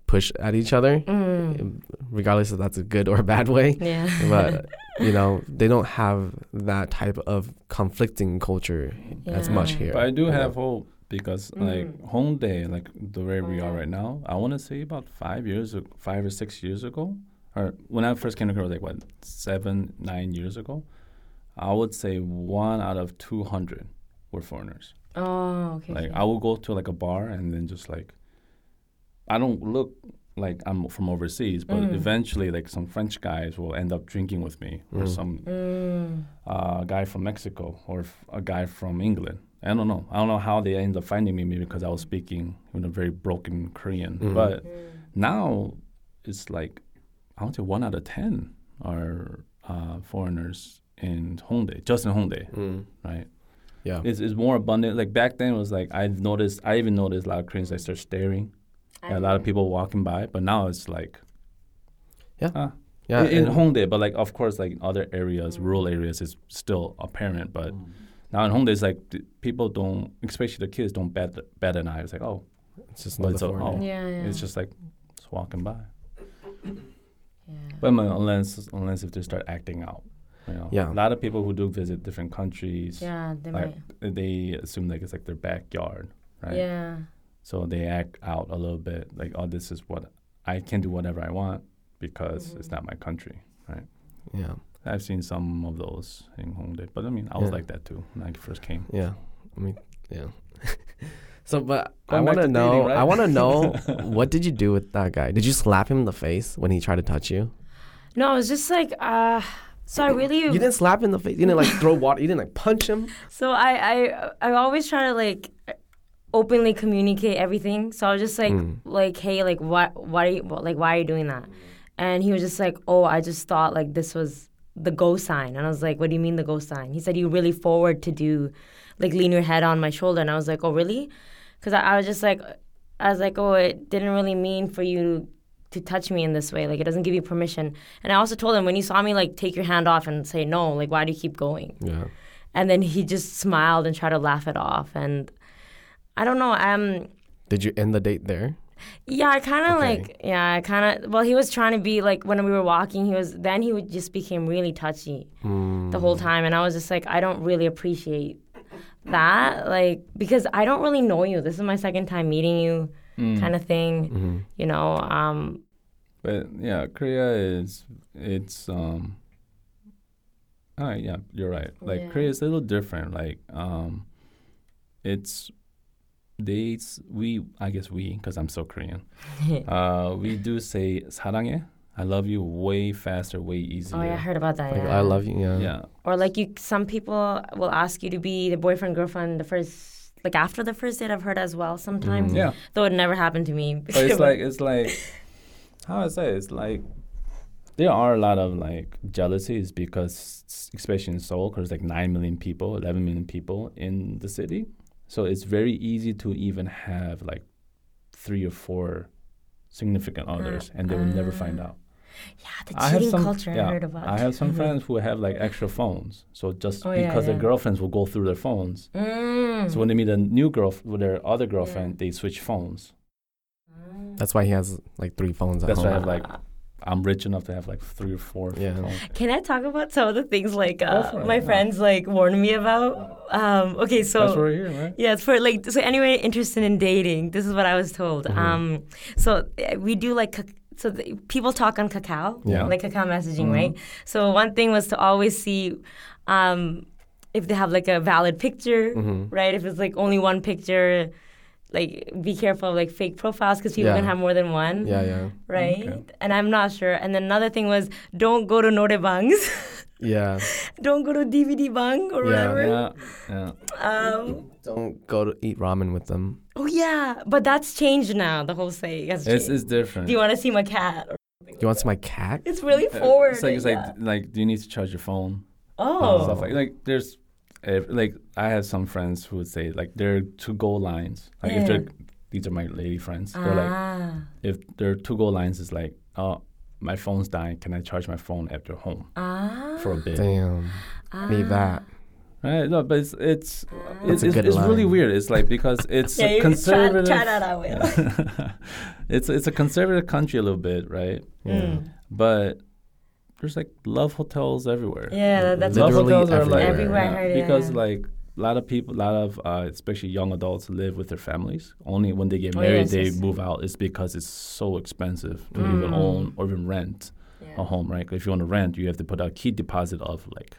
push at each other, Mm. regardless if that's a good or a bad way. Yeah. But you know, they don't have that type of conflicting culture as much here. But I do you know? have hope because like Mm. Hongdae, like the way we Oh, are right now, I want to say about five years, five or six years ago, or when I first came to Korea, like what seven, nine years ago, I would say one out of two hundred were foreigners. Oh, okay. Like okay. I will go to like a bar and then just like I don't look like I'm from overseas, but Mm. eventually like some French guys will end up drinking with me, or Mm. some Mm. uh, guy from Mexico, or f- a guy from England. I don't know. I don't know how they end up finding me, maybe because I was speaking in a very broken Korean. Mhm. But Mm. now it's like I would say one out of ten are uh, foreigners in Hongdae, just in Hongdae, Mm. right? Yeah. It's, it's more abundant. Like back then, it was like I've noticed. I even noticed a lot of Koreans that start staring at a lot of people walking by. But now it's like Yeah. ah. yeah. in, in Hongdae, but like of course, like in other areas, rural areas, is still apparent. But now in Hongdae, it's like th- people don't, especially the kids, don't bat bat an eye. It's like oh, it's just but another it's oh. Yeah, yeah. it's just like just walking by. yeah. But I mean, unless unless if they start acting out, you know. Yeah. A lot of people who do visit different countries, yeah, they like might. they assume like it's like their backyard, right? Yeah. So they act out a little bit like, oh, this is what I can do whatever I want because it's Mhm. not my country, right? Yeah. I've seen some of those in Hongdae, but I mean, I was Yeah. like that too when I first came. Yeah. I mean, yeah. so, but I Going back want to to know. dating, right? I want to know what did you do with that guy? Did you slap him in the face when he tried to touch you? No, it was just like, uh, so I really. You didn't slap him in the face. You didn't like throw water. You didn't like punch him. So I, I, I always try to like openly communicate everything. So I was just like, Mm. like, hey, like, what, why, are you, like, why are you doing that? And he was just like, oh, I just thought like this was the go sign. And I was like, what do you mean the go sign? He said, you really forward to do, like, lean your head on my shoulder. And I was like, oh, really? Because I, I was just like, I was like, oh, it didn't really mean for you to touch me in this way. Like, it doesn't give you permission. And I also told him when you saw me, like, take your hand off and say no. Like, why do you keep going? Yeah. And then he just smiled and tried to laugh it off. And I don't know. Um, Did you end the date there? yeah, I kind of Okay. like, yeah, I kind of. Well, he was trying to be like when we were walking. He was then he would just became really touchy Mm. the whole time, and I was just like, I don't really appreciate that, like because I don't really know you. This is my second time meeting you, Mm. kind of thing. hmm You know, um, But yeah, Korea is it's um. All right, yeah, you're right. Like Yeah. Korea is a little different. Like um, it's they we I guess we because I'm so Korean. uh, we do say 사랑해 I love you way faster, way easier. Oh yeah, I heard about that. Like yeah. I love you. Yeah. Yeah. Or like you, some people will ask you to be the boyfriend girlfriend the first, like after the first date. I've heard as well sometimes. Mhm. Yeah. Though it never happened to me. But it's like it's like how I say it's like there are a lot of like jealousies because especially in Seoul, because like nine million people, eleven million people in the city, so it's very easy to even have like three or four significant others, and they will never find out. yeah, the I cheating some, culture yeah, I heard about. I have some friends who have like extra phones, so just Oh, yeah, because their girlfriends will go through their phones. Mm. So when they meet a new girl with their other girlfriend, they switch phones. That's why he has like three phones at That's home. why I have like I'm rich enough to have like three or four. Yeah. phones. Can I talk about some of the things like uh, for it, my yeah. friends like warned me about? Um, okay, so That's what we're here, right? Yeah, it's for like so anyway interested in dating. This is what I was told. Mhm. Um, so uh, we do like so the, people talk on Kakao, Yeah. like Kakao messaging, Mhm. right? So one thing was to always see um, if they have like a valid picture, Mhm. right? If it's like only one picture, like be careful of like fake profiles because people Yeah. can have more than one, Yeah, yeah, right? Okay. And I'm not sure. And then another thing was don't go to noraebangs, yeah. don't go to DVD bang or Yeah. whatever. Yeah, yeah. Um, Don't go to eat ramen with them. Oh yeah, but that's changed now. The whole saying has It's changed. it's different. Do you want to see my cat? Do you want to see my cat? It's really Uh, forward. It's like it's yeah. like like do you need to charge your phone? oh, Stuff like like there's uh, like I have some friends who would say like there are two goal lines. Like if Yeah. they're these are my lady friends. They're like ah, if there are two goal lines it's like oh my phone's dying. Can I charge my phone after home ah, for a bit? Damn. ah. Need that. Right? No, but it's it's Ah. it's, it's, it's really weird. It's like because it's Yeah, a try, conservative. try that out. Will. it's it's a conservative country a little bit, right? Mm. But there's like love hotels everywhere. Yeah, that's love hotels are everywhere. like Everywhere, I heard, yeah, because yeah. like a lot of people, a lot of uh, especially young adults live with their families. Only when they get Oh, married yes, they yes. move out. It's because it's so expensive to Mm. even own or even rent Yeah. a home, right? If you want to rent, you have to put a key deposit of like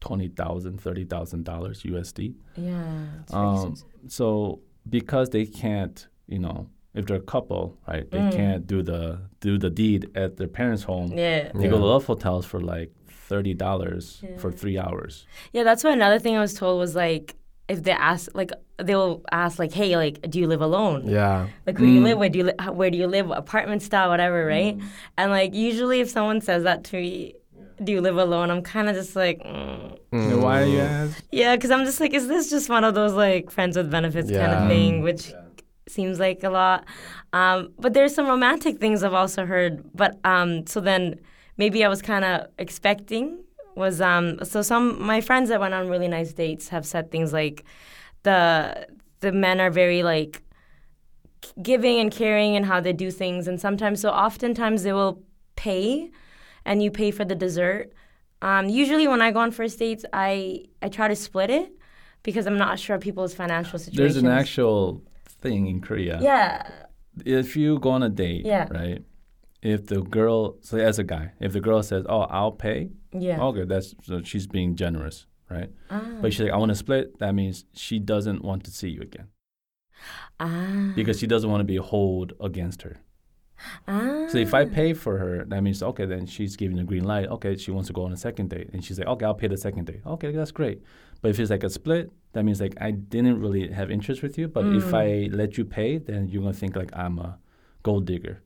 twenty thousand, thirty thousand dollars USD. Yeah. Um, so because they can't, you know, if they're a couple, right, they Mm. can't do the do the deed at their parents' home. yeah. They Yeah. go to love hotels for like thirty dollars for three hours. Yeah, that's why another thing I was told was like if they ask like they'll ask like hey like do you live alone Yeah. like who do you Mm. live with do you li- where do you live apartment style whatever right and like usually if someone says that to me do you live alone i'm kind of just like mm. And why are you Mm. ask? Yeah, because I'm just like, is this just one of those like friends with benefits kind of thing, which seems like a lot. Um, but there's some romantic things I've also heard. But um, so then maybe I was kind of expecting was um, so some my friends that went on really nice dates have said things like the the men are very like giving and caring and how they do things, and sometimes so oftentimes they will pay, and you pay for the dessert. Um, usually, when I go on first dates, I I try to split it because I'm not sure of people's financial situations. There's an actual thing in Korea. yeah, If you go on a date, Yeah. right? If the girl, so as a guy, if the girl says, "Oh, I'll pay," yeah. okay, that's so she's being generous, right? Ah. But she's like, "I want to split." That means she doesn't want to see you again ah. because she doesn't want to be hold against her. Ah. So if I pay for her, that means okay, then she's giving a green light. Okay, she wants to go on a second date, and she's like, okay, I'll pay the second date. Okay, that's great. But if it's like a split, that means like I didn't really have interest with you. But if Mm. I let you pay, then you're gonna think like I'm a gold digger.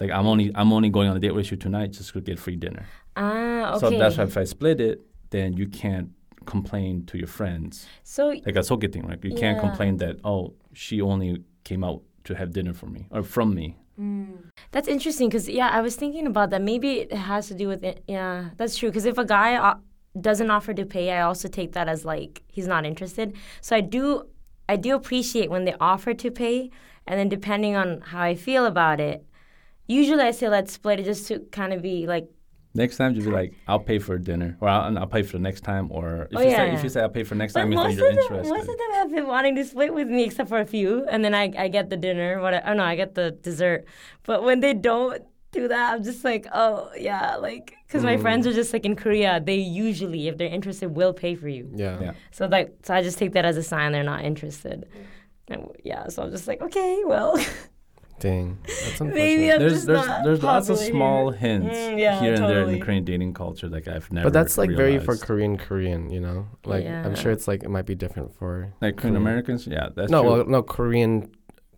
Like I'm only I'm only going on a date with you tonight just to get free dinner. ah, okay. So that's why if I split it, then you can't complain to your friends So like a sogeting. Like you can't complain that oh she only came out to have dinner for me or from me. That's interesting because yeah, I was thinking about that. Maybe it has to do with it. Yeah, that's true. Because if a guy uh, doesn't offer to pay, I also take that as like he's not interested. So I do, I do appreciate when they offer to pay, and then depending on how I feel about it, usually I say let's split it just to kind of be like, Next time, just be like, "I'll pay for dinner," or "I'll, I'll pay for the next time," or if Oh, you yeah, say if you say I'll pay for next But time, means that most you're of them, interested. most of them have been wanting to split with me, except for a few, and then I, I get the dinner. What? I, oh no, I get the dessert. But when they don't do that, I'm just like, oh yeah, like because my friends Mm. are just like in Korea, they usually, if they're interested, will pay for you. Yeah. Yeah. So like, so I just take that as a sign they're not interested. And, yeah, so I'm just like, okay, well, Dang, that's unfortunate. Maybe I'm there's just there's not there's lots of small here. hints Mm, yeah, here and there in totally. the Korean dating culture. Like I've never. but that's like very for. Korean Korean, you know. Like I'm sure it's like it might be different for like Korean Korean. Americans. Yeah, that's no, true. well, no Korean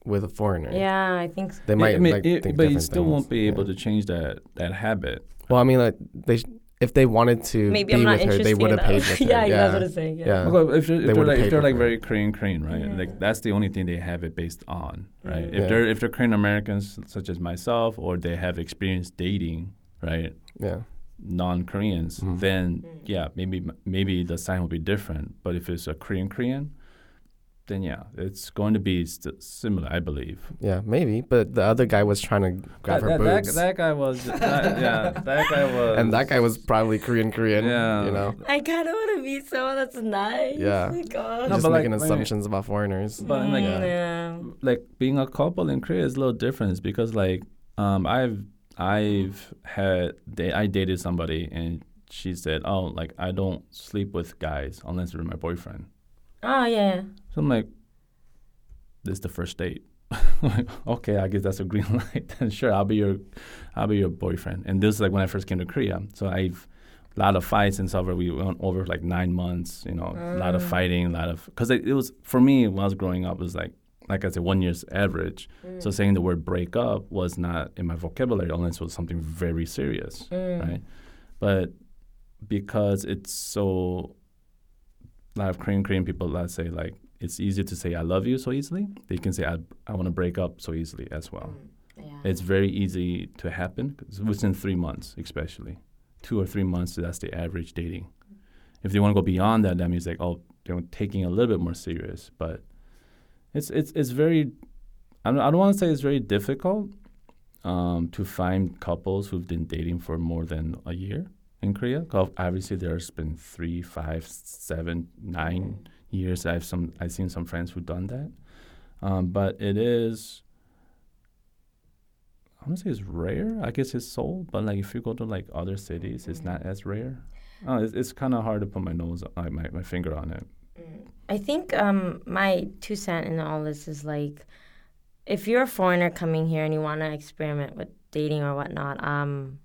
with a foreigner. Yeah, I think so. They Yeah, might I mean, like it- think but you still things. won't be able to change that that habit. Well, I mean, like they sh- if they wanted to Maybe be I'm not with her, they would have paid enough. with her. yeah, yeah, that's what I'm saying. Yeah. Yeah. Well, if, they're- if They they're like if they're like very Korean Korean, right? Yeah. Like that's the only thing they have it based on, right? If Yeah. they're if they're Korean Americans such as myself, or they have experience dating, right? yeah. Non Koreans, Mhm. then Mm. yeah, maybe maybe the sign will be different. But if it's a Korean Korean, then yeah, it's going to be st- similar, I believe. Yeah, maybe. But the other guy was trying to grab that, her that, boobs. that, that guy was, that, yeah, that guy was, and that guy was probably Korean Korean. Yeah. You know? I kind of want to be someone that's nice. Yeah. Oh, gosh. No, Just but like, making wait, wait. assumptions about foreigners. But like, Mm, yeah. like being a couple in Korea is a little different because like um I've I've had da- I dated somebody and she said oh like I don't sleep with guys unless they're my boyfriend Oh yeah. so I'm like this is the first date like okay I guess that's a green light then sure I'll be your I'll be your boyfriend and this is like when I first came to Korea so I've a lot of fights and stuff we went over like nine months you know a lot of Mm. fighting a lot of because it, it was for me when I was growing up it was like like I said one year's average Mm. so saying the word break up was not in my vocabulary unless it was something very serious, Mm. right? But because it's so, a lot of Korean Korean people let's say like it's easier to say I love you so easily. They can say I I want to break up so easily as well. Yeah. It's very easy to happen within three months, especially two or three months. That's the average dating. If they want to go beyond that, that means like oh they're taking a little bit more serious. But it's it's it's very I don't, I don't want to say it's very difficult um, to find couples who've been dating for more than a year in Korea. Obviously, there's been three, five, seven, nine years. I've some I've seen some friends who've done that, um, but it is. I want to say it's rare. I guess it's Seoul, but like if you go to like other cities, it's not as rare. Oh, it's, it's kind of hard to put my nose, uh, my my finger on it. I think um, my two cent in all this is like, if you're a foreigner coming here and you want to experiment with dating or whatnot, um,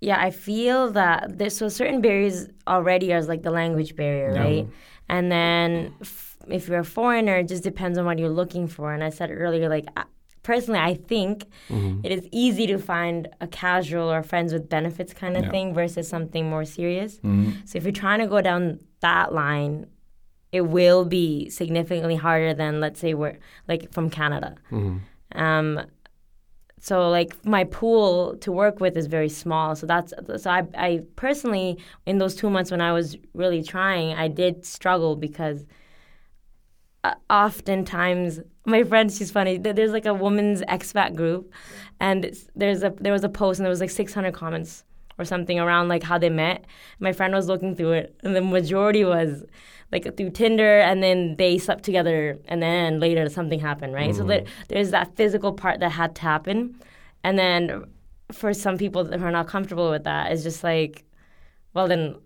yeah, I feel that there's so certain barriers already are like the language barrier, Yeah. right? And then f- if you're a foreigner, it just depends on what you're looking for. And I said earlier, like I, personally, I think Mhm. it is easy to find a casual or friends with benefits kind of Yeah. thing versus something more serious. Mm-hmm. So if you're trying to go down that line, it will be significantly harder than let's say we're like from Canada. Mhm. Um, so like my pool to work with is very small. So that's so I I personally in those two months when I was really trying, I did struggle because uh, oftentimes my friend she's funny there's like a women's expat group and there's a there was a post and there was like 600 comments or something around like how they met my friend was looking through it and the majority was like through tinder and then they slept together and then later something happened right so there, there's that physical part that had to happen and then for some people that are not comfortable with that it's just like well then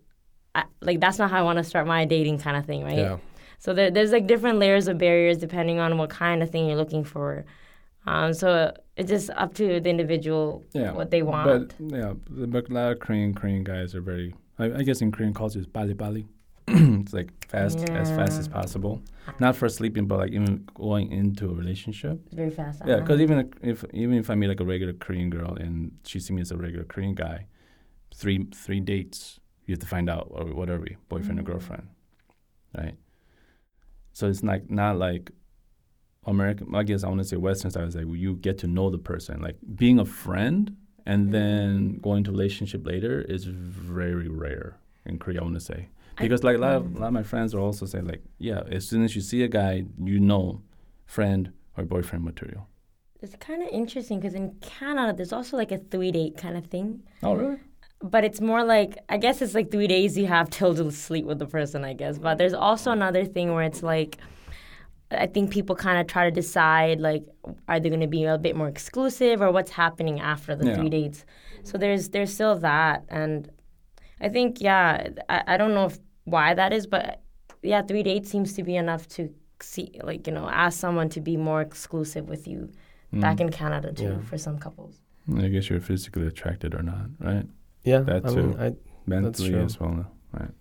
I, like that's not how i want to start my dating kind of thing right Yeah. so there, there's like different layers of barriers depending on what kind of thing you're looking for. Um, so it's just up to the individual Yeah, what they want. But yeah, but a lot of Korean Korean guys are very. I, I guess in Korean culture, it's bali bali. it's like fast as fast as possible. Not for sleeping, but like even going into a relationship. It's very fast. Yeah, because uh-huh. even if even if I meet like a regular Korean girl and she sees me as a regular Korean guy, three three dates you have to find out or what are we boyfriend or Mm. girlfriend, right? So it's like not like American. I guess I want to say Western style is like you get to know the person. Like being a friend and then going to relationship later is very rare in Korea. I want to say because like a lot, of, mm. a lot of my friends are also saying like yeah, as soon as you see a guy, you know, friend or boyfriend material. it's kind of interesting because in Canada there's also like a three date kind of thing, Oh really? but it's more like I guess it's like three days you have till to sleep with the person. I guess, but there's also another thing where it's like. I think people kind of try to decide like are they going to be a bit more exclusive or what's happening after the Yeah. three dates. So there's there's still that, and I think yeah, I, I don't know if why that is, but yeah, three dates seems to be enough to see like you know ask someone to be more exclusive with you back Mm. in Canada too Yeah. for some couples. I guess you're physically attracted or not, right? Yeah, That I mean, too. I Mentally true. as well, right?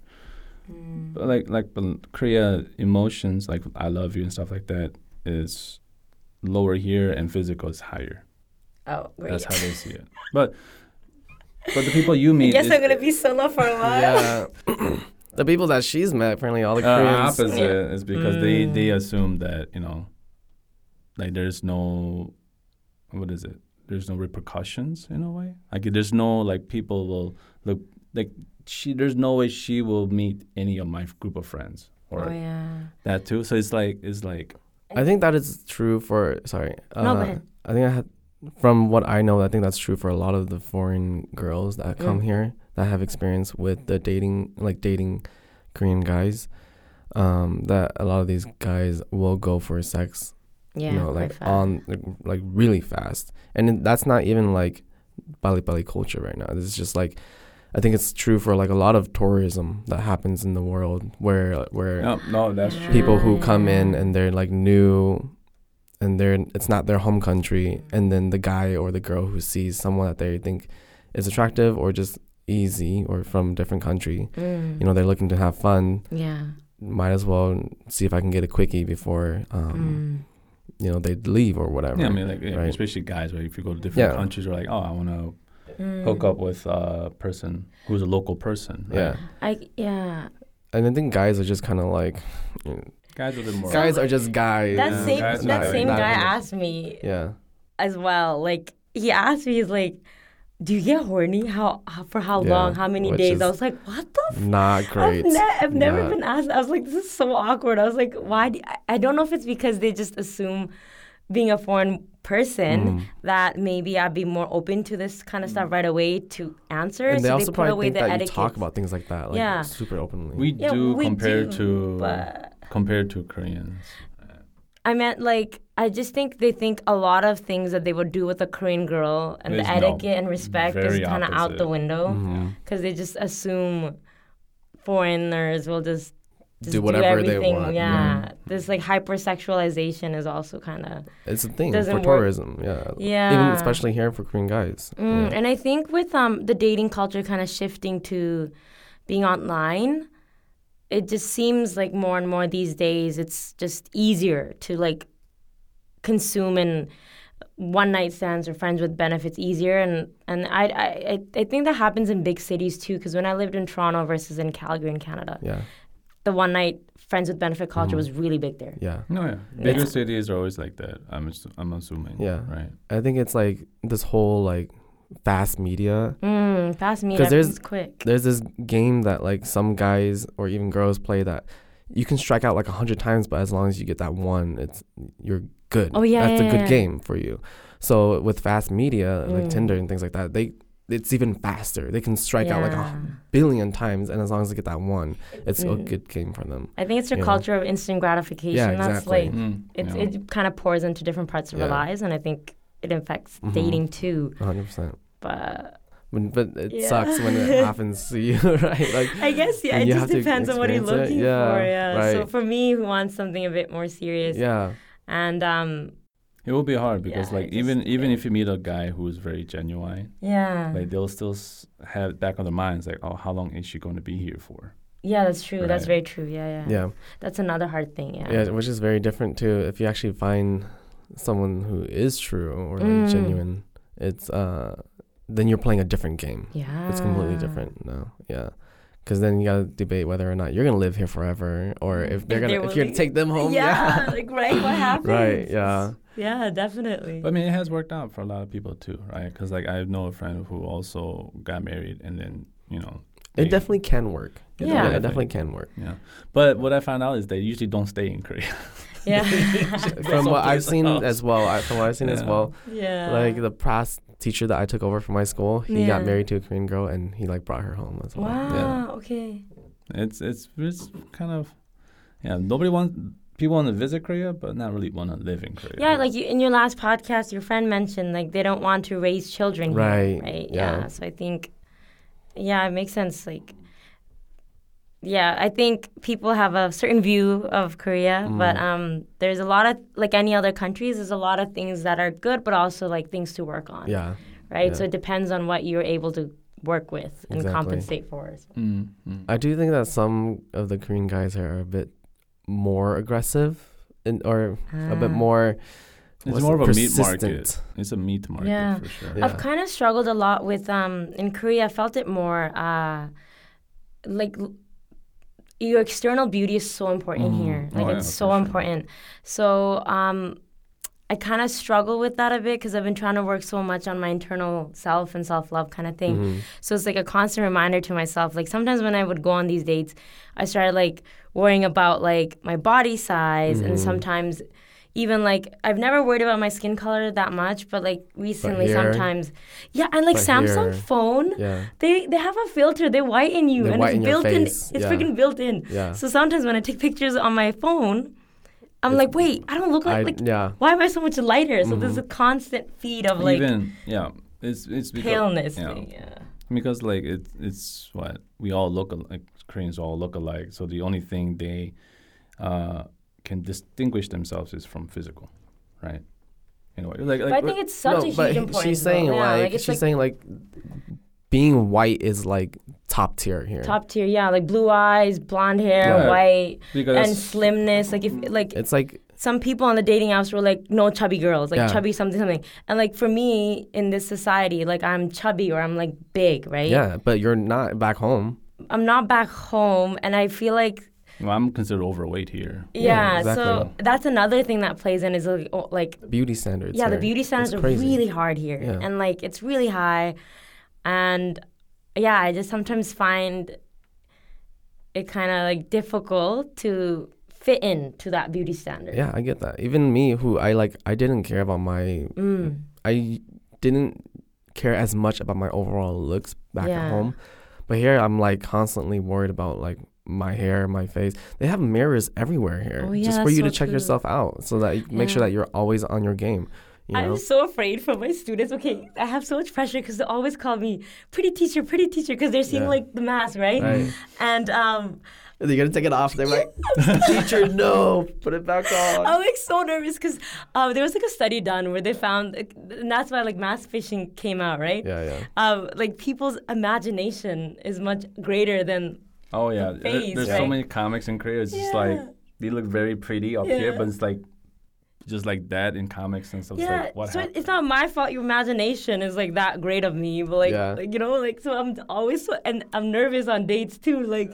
Mm. But like like but Korea emotions like I love you and stuff like that is lower here and physical is higher. Oh, great. That's how they see it. But but the people you meet. I meet guess is, I'm gonna be solo for a while. yeah. the people that she's met, apparently all the uh, Koreans. opposite is because they they Mm. assume that you know like there's no what is it there's no repercussions in a way like there's no like people will look like she there's no way she will meet any of my group of friends or Oh yeah. that too so it's like it's like I think that is true for. Sorry. Uh, No, go ahead. I think I had, from what I know, I think that's true for a lot of the foreign girls that come Mm. here that have experience with the dating, like dating Korean guys. Um, that a lot of these guys will go for sex, Yeah. you know, like fast. on like, like really fast, and that's not even like bali bali culture right now. This is just like. I think it's true for like a lot of tourism that happens in the world where where no no that's true people who come in and they're like new and they're it's not their home country and then the guy or the girl who sees someone that they think is attractive or just easy or from a different country Mm. you know they're looking to have fun Yeah. might as well see if i can get a quickie before um Mm. you know they leave or whatever yeah I mean like yeah, right? especially guys right if you go to different Yeah. countries you're like oh I want to Mm. hook up with a person who's a local person right? yeah I yeah. and i think guys are just kind of like you know, guys are a little more guys are just guys That Yeah, same guys that same guy asked me yeah as well. Like he asked me, he's like, "Do you get horny? How, how for how Yeah, long? How many days?" I was like, "What the?" F-? not I've, great ne- I've never Not- been asked. I was like, "This is so awkward." I was like, "Why?" Do I, I don't know if it's because they just assume, being a foreign person, Mhm. that maybe I'd be more open to this kind of stuff right away to answer. and they so also they put probably away think the that etiquette. you talk about things like that like Yeah. super openly we Yeah, do we compared do, to but compared to Koreans I meant like I just think they think a lot of things that they would do with a Korean girl and Is the no, etiquette and respect is kind of out the opposite. window because they just assume foreigners will just, just Do whatever they everything. want, Yeah. yeah. this like hypersexualization is also kind of It's a thing Doesn't for work. tourism, yeah. Even Yeah. especially here for Korean guys. Mm, yeah. And I think with um the dating culture kind of shifting to being online, it just seems like more and more these days it's just easier to like consume and one night stands or friends with benefits easier and and I I I- I think that happens in big cities too because when I lived in Toronto versus in Calgary in Canada, yeah, the one night friends with benefit culture Mhm. was really big there. yeah. No, yeah. Bigger Yeah. cities are always like that. I'm I'm assuming. Yeah. Right. I think it's like this whole like fast media. Mm, fast meet 'Cause there's- everything's quick. There's this game that like some guys or even girls play that you can strike out like a hundred times, but as long as you get that one, it's you're good. Oh, yeah, that's yeah, a good yeah. game for you. So with fast media like Mm. Tinder and things like that, they it's even faster. They can strike out like a billion times, and as long as they get that one, it's a Mm. good game for them. I think it's a you know. culture of instant gratification. Yeah, That's exactly. like Mm, it's, yeah. it kind of pours into different parts of our lives, and I think it affects Mhm. dating too. hundred percent. But But, but it Yeah. sucks when it happens to you, right? Like I guess yeah, it just depends on what you're experience it. looking Yeah, for. Yeah. Right. So for me, who wants something a bit more serious, yeah, and um, It will be hard because Yeah, like even just- even if you meet a guy who's very genuine, yeah, like they'll still s- have back on their minds like, oh, how long is she going to be here for? yeah, that's true. That's very true. Yeah, yeah, yeah, That's another hard thing. Yeah. yeah, which is very different too. If you actually find someone who is true or like Mm. genuine, it's uh, then you're playing a different game. Yeah. It's completely different now. Yeah. Because then you gotta debate whether or not you're gonna live here forever, or if they're If gonna they're if you're gonna take them home. Yeah, like right. What happens? Right, yeah. Yeah, definitely. But I mean, it has worked out for a lot of people too, right? Because like I know a friend who also got married and then you know. It they- definitely can work. Yeah. it Definitely. definitely can work. Yeah, but what I found out is they usually don't stay in Korea. yeah. From what I've seen else. as well, I, from what I've seen as well, yeah. like the past teacher that I took over from my school, he got married to a Korean girl and he like brought her home as well. Wow. Okay. It's it's it's kind of yeah. Nobody wants people want to visit Korea, but not really want to live in Korea. Yeah, like you, in your last podcast, your friend mentioned like they don't want to raise children here, Right, right? yeah. Yeah. So I think, yeah, it makes sense. Like, yeah, I think people have a certain view of Korea, but Mm. um, there's a lot of like any other countries. There's a lot of things that are good, but also like things to work on. Yeah. Right. yeah. So it depends on what you're able to work with and Exactly. compensate for. Mm, mm. I do think that some of the Korean guys are a bit more aggressive and or a bit Ah. more. It's more of a meat market. It's a meat market Yeah. for sure. Yeah. I've kind of struggled a lot with um in Korea. I felt it more uh like l- your external beauty is so important Mhm. here. Like Oh, it's yeah, so sure. important. So um I kind of struggle with that a bit because I've been trying to work so much on my internal self and self love kind of thing. Mhm. So it's like a constant reminder to myself. Like sometimes when I would go on these dates, I started like worrying about like my body size and Mhm. sometimes even like I've never worried about my skin color that much, but like recently here- sometimes Yeah, and like Samsung here- phone, Yeah. they they have a filter, they whiten you They and whiten it's your built in it's yeah. freaking built in. Yeah. So sometimes when I take pictures on my phone, I'm It's- like, wait, I don't look like, I, like yeah. why am I so much lighter? So there's Mhm. a constant feed of like Even yeah, it's it's because, paleness yeah. thing. Yeah. because like it, it's what we all look like Koreans all look alike. So the only thing they uh, can distinguish themselves is from physical, right? You know, like, like But I think it's such no, a huge but importance. she's though. saying yeah, like, it's she's like saying like being white is like top tier here. top tier. Yeah, like blue eyes, blonde hair, Yeah. white, because and slimness. Like if like It's like some people on the dating apps were like, no chubby girls, like Yeah. chubby something something. And like for me in this society, like I'm chubby or I'm like big, right? yeah, but you're not back home. I'm not back home, and I feel like well, I'm considered overweight here. yeah. exactly. So that's another thing that plays in is like, oh, like Beauty standards. yeah, the beauty standards are really hard here, Yeah. and like it's really high, and yeah, I just sometimes find it kind of like difficult to fit in to that beauty standard. Yeah, I get that. Even me, who I like, I didn't care about my. Mm. I didn't care as much about my overall looks back Yeah. at home, but here I'm like constantly worried about like my hair, my face. They have mirrors everywhere here, Oh, yeah, just for you so to check true. yourself out, so that you make sure that you're always on your game. You know? I'm so afraid for my students. Okay, I have so much pressure because they always call me pretty teacher, pretty teacher because they're seeing Yeah. like the mask, right? Right. And um, They're gonna take it off. They're like, teacher, no, put it back on. I'm like so nervous because um, there was like a study done where they found, and that's why like mask fishing came out, right? Yeah, yeah. Um, like people's imagination is much greater than Oh yeah, The face, there's so many comics in Korea. It's just like they look very pretty up here, but it's like just like that in comics and stuff. It's yeah. like what so happened? it's not my fault. Your imagination is like that great of me, but like, Yeah. like you know, like so I'm always so, and I'm nervous on dates too. Like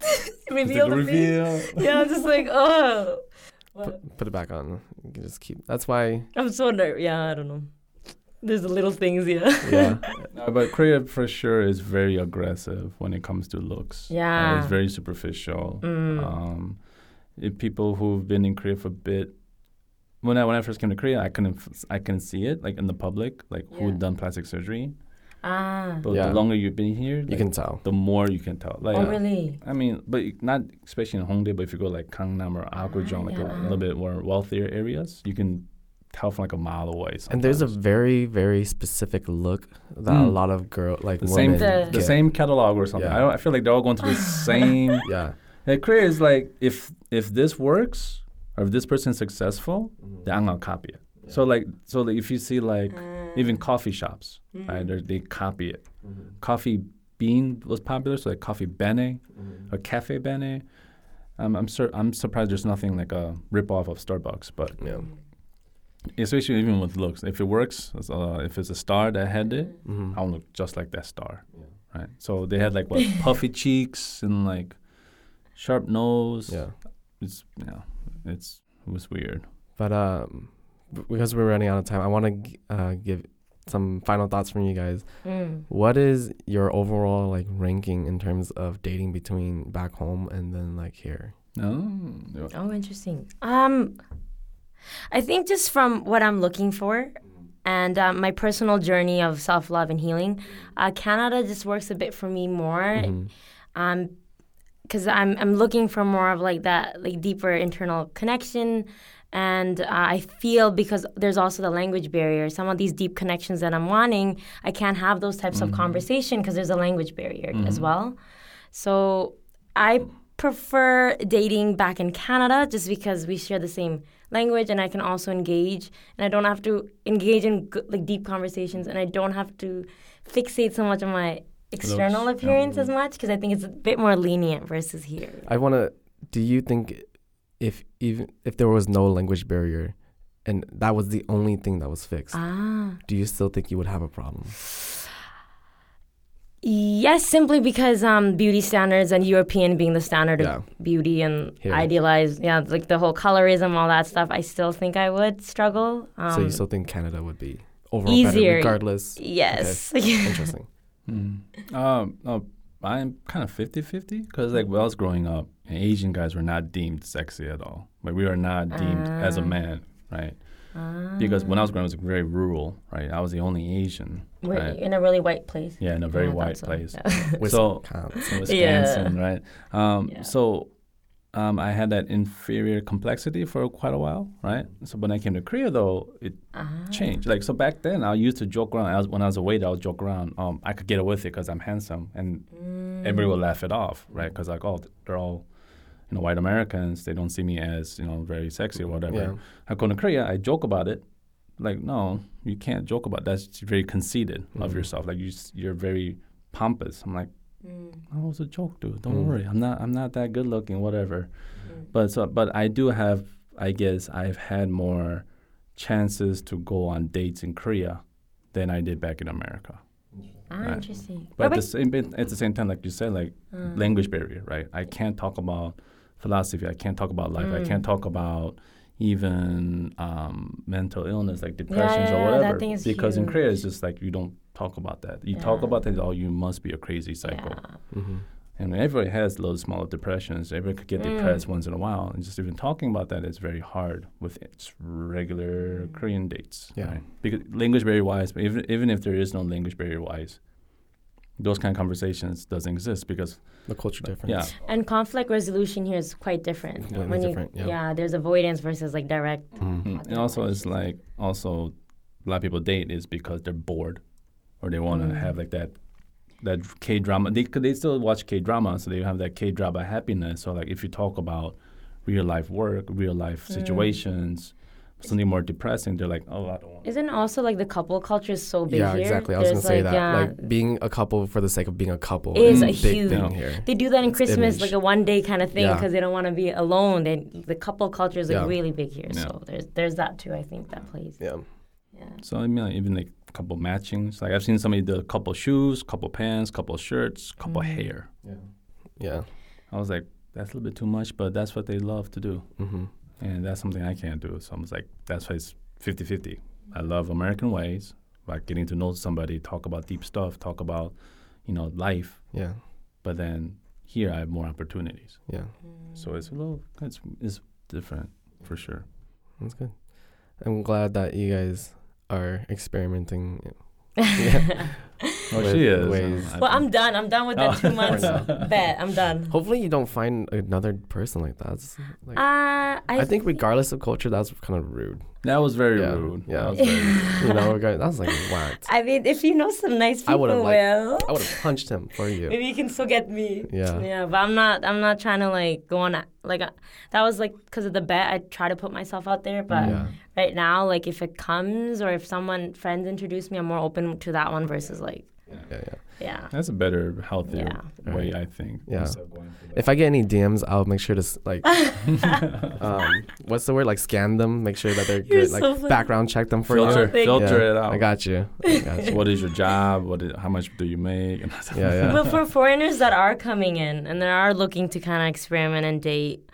reveal the the face. Yeah, I'm just like oh. Put, put it back on. You can just keep. That's why. I'm so nervous. Yeah, I don't know. There's the little things, yeah. Yeah. No, but Korea for sure is very aggressive when it comes to looks. Uh, Yeah. it's very superficial. Mm. Um, if people who've been in Korea for a bit, when I when I first came to Korea, I couldn't f- I can see it like in the public, like Yeah. who'd done plastic surgery. Ah. But Yeah. the longer you've been here, You can tell. the more you can tell. Like, Oh really? I mean, but not especially in Hongdae, but if you go like Gangnam or Apgujeong, like a yeah. little bit more wealthier areas, you can tell from like a mile away. And there's a very, very specific look that a Mm. lot of girl like the same women The- the same catalog or something. Yeah. I don't. I feel like they're all going to the same. Yeah. Like Korea is like if if this works or if this person's successful, then I'm gonna copy it. So like so like if you see like even coffee shops, right? they're- They copy it. Coffee bean was popular, so like coffee bene or cafe bene. Um, I'm sur- I'm surprised there's nothing like a rip off of Starbucks, but Yeah. Especially even with looks, if it works, uh, if it's a star that had it, hmm I want to look just like that star, right? So they had like what puffy cheeks and like sharp nose. Yeah. it's you know, it's it was weird. But um, because we're running out of time, I want to uh, give some final thoughts from you guys. Mm. What is your overall like ranking in terms of dating between back home and then like here? No, Oh, interesting. Um, I think just from what I'm looking for and um, my personal journey of self love and healing, uh, Canada just works a bit for me more. Mhm. Um, because I'm I'm looking for more of like that like deeper internal connection, and uh, I feel because there's also the language barrier. Some of these deep connections that I'm wanting, I can't have those types of conversation because there's a language barrier as well. So I prefer dating back in Canada just because we share the same language and I can also engage and I don't have to engage in g- like deep conversations and I don't have to fixate so much on my external Looks, appearance yeah. as much because I think it's a bit more lenient versus here. I want to. Do you think if even if there was no language barrier, and that was the only thing that was fixed, Ah. do you still think you would have a problem? Yes, simply because um, beauty standards and European being the standard Yeah. of beauty and Here. idealized, yeah, like the whole colorism, all that stuff. I still think I would struggle. Um, so you still think Canada would be overall easier. better regardless? yes, Interesting. Hmm. Um, no, I'm kind of 50 50 because, like, when I was growing up, Asian guys were not deemed sexy at all. Like, we were not deemed as a Ah. man, right? Because when I was growing up, it was very rural, right? I was the only Asian, We're right? in a really white place. Yeah, in a very Yeah, I thought white so. place. Yeah. So- Wisconsin. Wisconsin, right? Um, Yeah. So um, I had that inferior complexity for quite a while, right? So when I came to Korea, though, it Ah. changed. Like so back then, I used to joke around. I was, when I was a waiter, I would joke around. Um, I could get away with it because I'm handsome, and Mm. everybody would laugh it off, right? Because like, oh, they're all you know white Americans. They don't see me as you know very sexy or whatever. Yeah. I go to Korea, I joke about it. Like, no, you can't joke about that. That's very conceited of Mhm. yourself. Like you you're very pompous. I'm like. Mm. Oh, it was a joke, dude. Don't Mm. worry. I'm not. I'm not that good looking. Whatever. Mm. But so, but I do have. I guess I've had more chances to go on dates in Korea than I did back in America. Ah, Right. interesting. But at the same at the same time, like you said, like about- language barrier, right? I can't talk about philosophy. I can't talk about life. I Mm. can't talk about even um, mental illness, like depressions yeah, or that whatever. thing is because in Korea, it's just like you don't talk about that. You talk about that. Oh, you must be a crazy psycho. yeah. hmm And everybody has little small depressions. Everybody could get Mm. depressed once in a while. And just even talking about that is very hard with its regular Korean dates. Yeah. Right? Because language barrier wise, but even even if there is no language barrier wise, those kind of conversations doesn't exist because The culture difference. yeah. And conflict resolution here is quite different. Completely when you, different, yeah. there's avoidance versus like direct. Mhm. Mm. And also it's like also a lot of people date is because they're bored or they want to Mm. have like that that K drama. They could they still watch K drama, so they have that K drama happiness. So like if you talk about real life work, real life Mm. situations, something more depressing, they're like, oh, I don't want. Isn't also like the couple culture is so big Yeah, here? exactly. I was There's, gonna say like, that. yeah, Like being a couple for the sake of being a couple Is a a big huge- thing here. they do that in It's Christmas, image. like a one day kind of thing, Yeah. because they don't want to be alone. They, the couple culture is like Yeah. really big here. Yeah. So there's there's that too. I think that plays. Yeah. Yeah. So I mean, like, even like a couple matchings. Like I've seen somebody do a couple shoes, couple pants, couple shirts, couple Mm. hair. Yeah. Yeah. I was like, that's a little bit too much, but that's what they love to do. hmm And that's something I can't do. So I was like, that's why it's 50 50. I love American ways, like getting to know somebody, talk about deep stuff, talk about, you know, life. Yeah. But then here I have more opportunities. Yeah. So it's a little, it's, it's different for sure. That's good. I'm glad that you guys are experimenting. Oh, With she is. ways. Well, I'm done. I'm done with that Oh. two months For bet. I'm done. Hopefully, you don't find another person like that. It's like, Uh, I, I think, regardless of culture, that's kind of rude. that was very Yeah, rude. yeah. That was very rude. You know, regard- that's like what? I mean, if you know some nice I people, would've, like- I would have punched him for you. maybe you can still get me. Yeah. Yeah, but I'm not. I'm not trying to like go on. a- Like uh, that was like because of the bet. I try to put myself out there, but Yeah. right now, like if it comes or if someone friends introduce me, I'm more open to that one versus like Yeah, yeah. yeah. That's a better, healthier Yeah. way, Right. I think. Yeah. instead of going for If I get any DMs, I'll make sure to s- like, um, what's the word? Like scan them, make sure that they're You're good. Like funny. background check them for filter, you. thank filter Yeah, it out. I got you. I got you. what is your job? What is, how much do you make? And Yeah, yeah. But for foreigners that are coming in and they are looking to kind of experiment and date,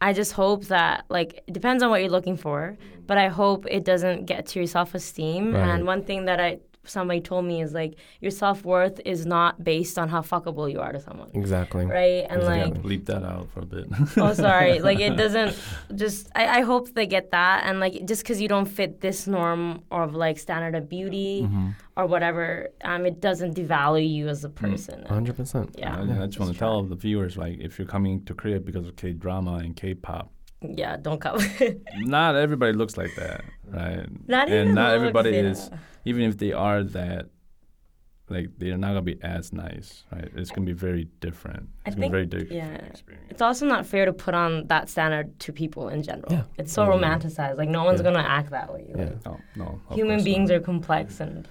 I just hope that like it depends on what you're looking for, but I hope it doesn't get to your self esteem. Right. And one thing that I somebody told me is like your self worth is not based on how fuckable you are to someone, Exactly. right? And Exactly. like bleep that out for a bit. oh sorry like it doesn't just I, I hope they get that and like just because you don't fit this norm of like standard of beauty Mm-hmm. or whatever um it doesn't devalue you as a person hundred percent. yeah I, I just want to tell the viewers, like, if you're coming to Korea because of K drama and K pop, yeah don't come not everybody looks like that, right? not and even not everybody is, even if they are that like they're not gonna be as nice, right? It's gonna be very different. I It's gonna be very think- different yeah. experience. It's also not fair to put on that standard to people in general. Yeah. It's so romanticized. Like no one's Yeah. gonna act that way. Yeah. No, no. human beings not. are complex and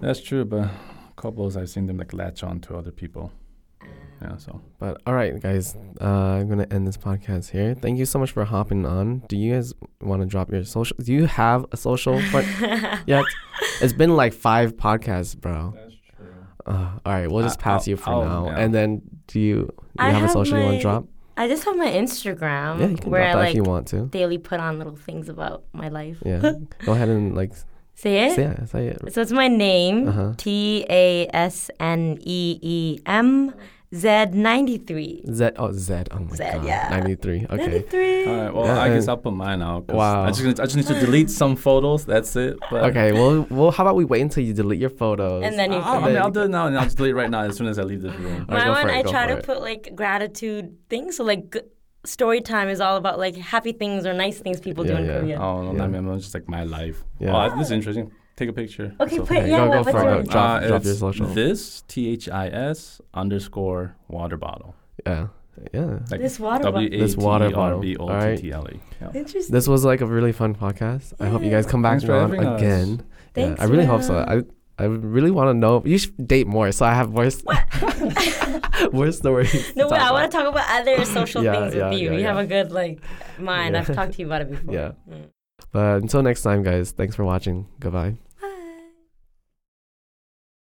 That's true, but couples I've seen them like latch on to other people. Yeah, so But all right, guys, uh, I'm gonna end this podcast here. Thank you so much for hopping on. Do you guys want to drop your social? Do you have a social for- yet? It's been like five podcasts, bro. that's true. Uh, all right, we'll just I- pass I'll- you for I'll- now. yeah. And then, do you, do you I have, a have social you want to drop? I just have my Instagram yeah, you can where drop I that like if you want to. daily put on little things about my life. Yeah, go ahead and like Say it. say it. Say it. So it's my name Uh-huh. T A S N E E M Z ninety three. Z. Oh, Z. Oh my Z, god. yeah. Ninety-three. Okay. Ninety three. All right, well, Yeah, I guess I'll put mine out. 'cause Wow. I just, I just need to delete some photos. That's it. But Okay. Well, well, how about we wait until you delete your photos? And then you I'll, I mean, I'll do it now, and I'll just delete right now as soon as I leave this room. All right, My go one, it, I try to it. put like gratitude things. So like g- story time is all about like happy things or nice things people do Yeah, in yeah. Korea. Oh, no, Yeah. not me. It's just like my life. Yeah. Oh, this is interesting. Take a picture. Okay, So- put yeah. go- what, go what's for it, go. Drop- Uh, drop your social. This T H I S underscore water bottle. yeah. Yeah. Like This water bottle. This water bottle. B O All right. T T L. Yeah. Interesting. This was like a really fun podcast. I hope you guys come back Thanks for on having us. again. Yeah, I really hope so. I I really want to know. You should date more, so I have worse worse stories. no, but I want to talk about other social Yeah, things yeah, with you. yeah, you have a good like mind. Yeah. I've talked to you about it before. Yeah. Mm. But until next time, guys. Thanks for watching. Goodbye.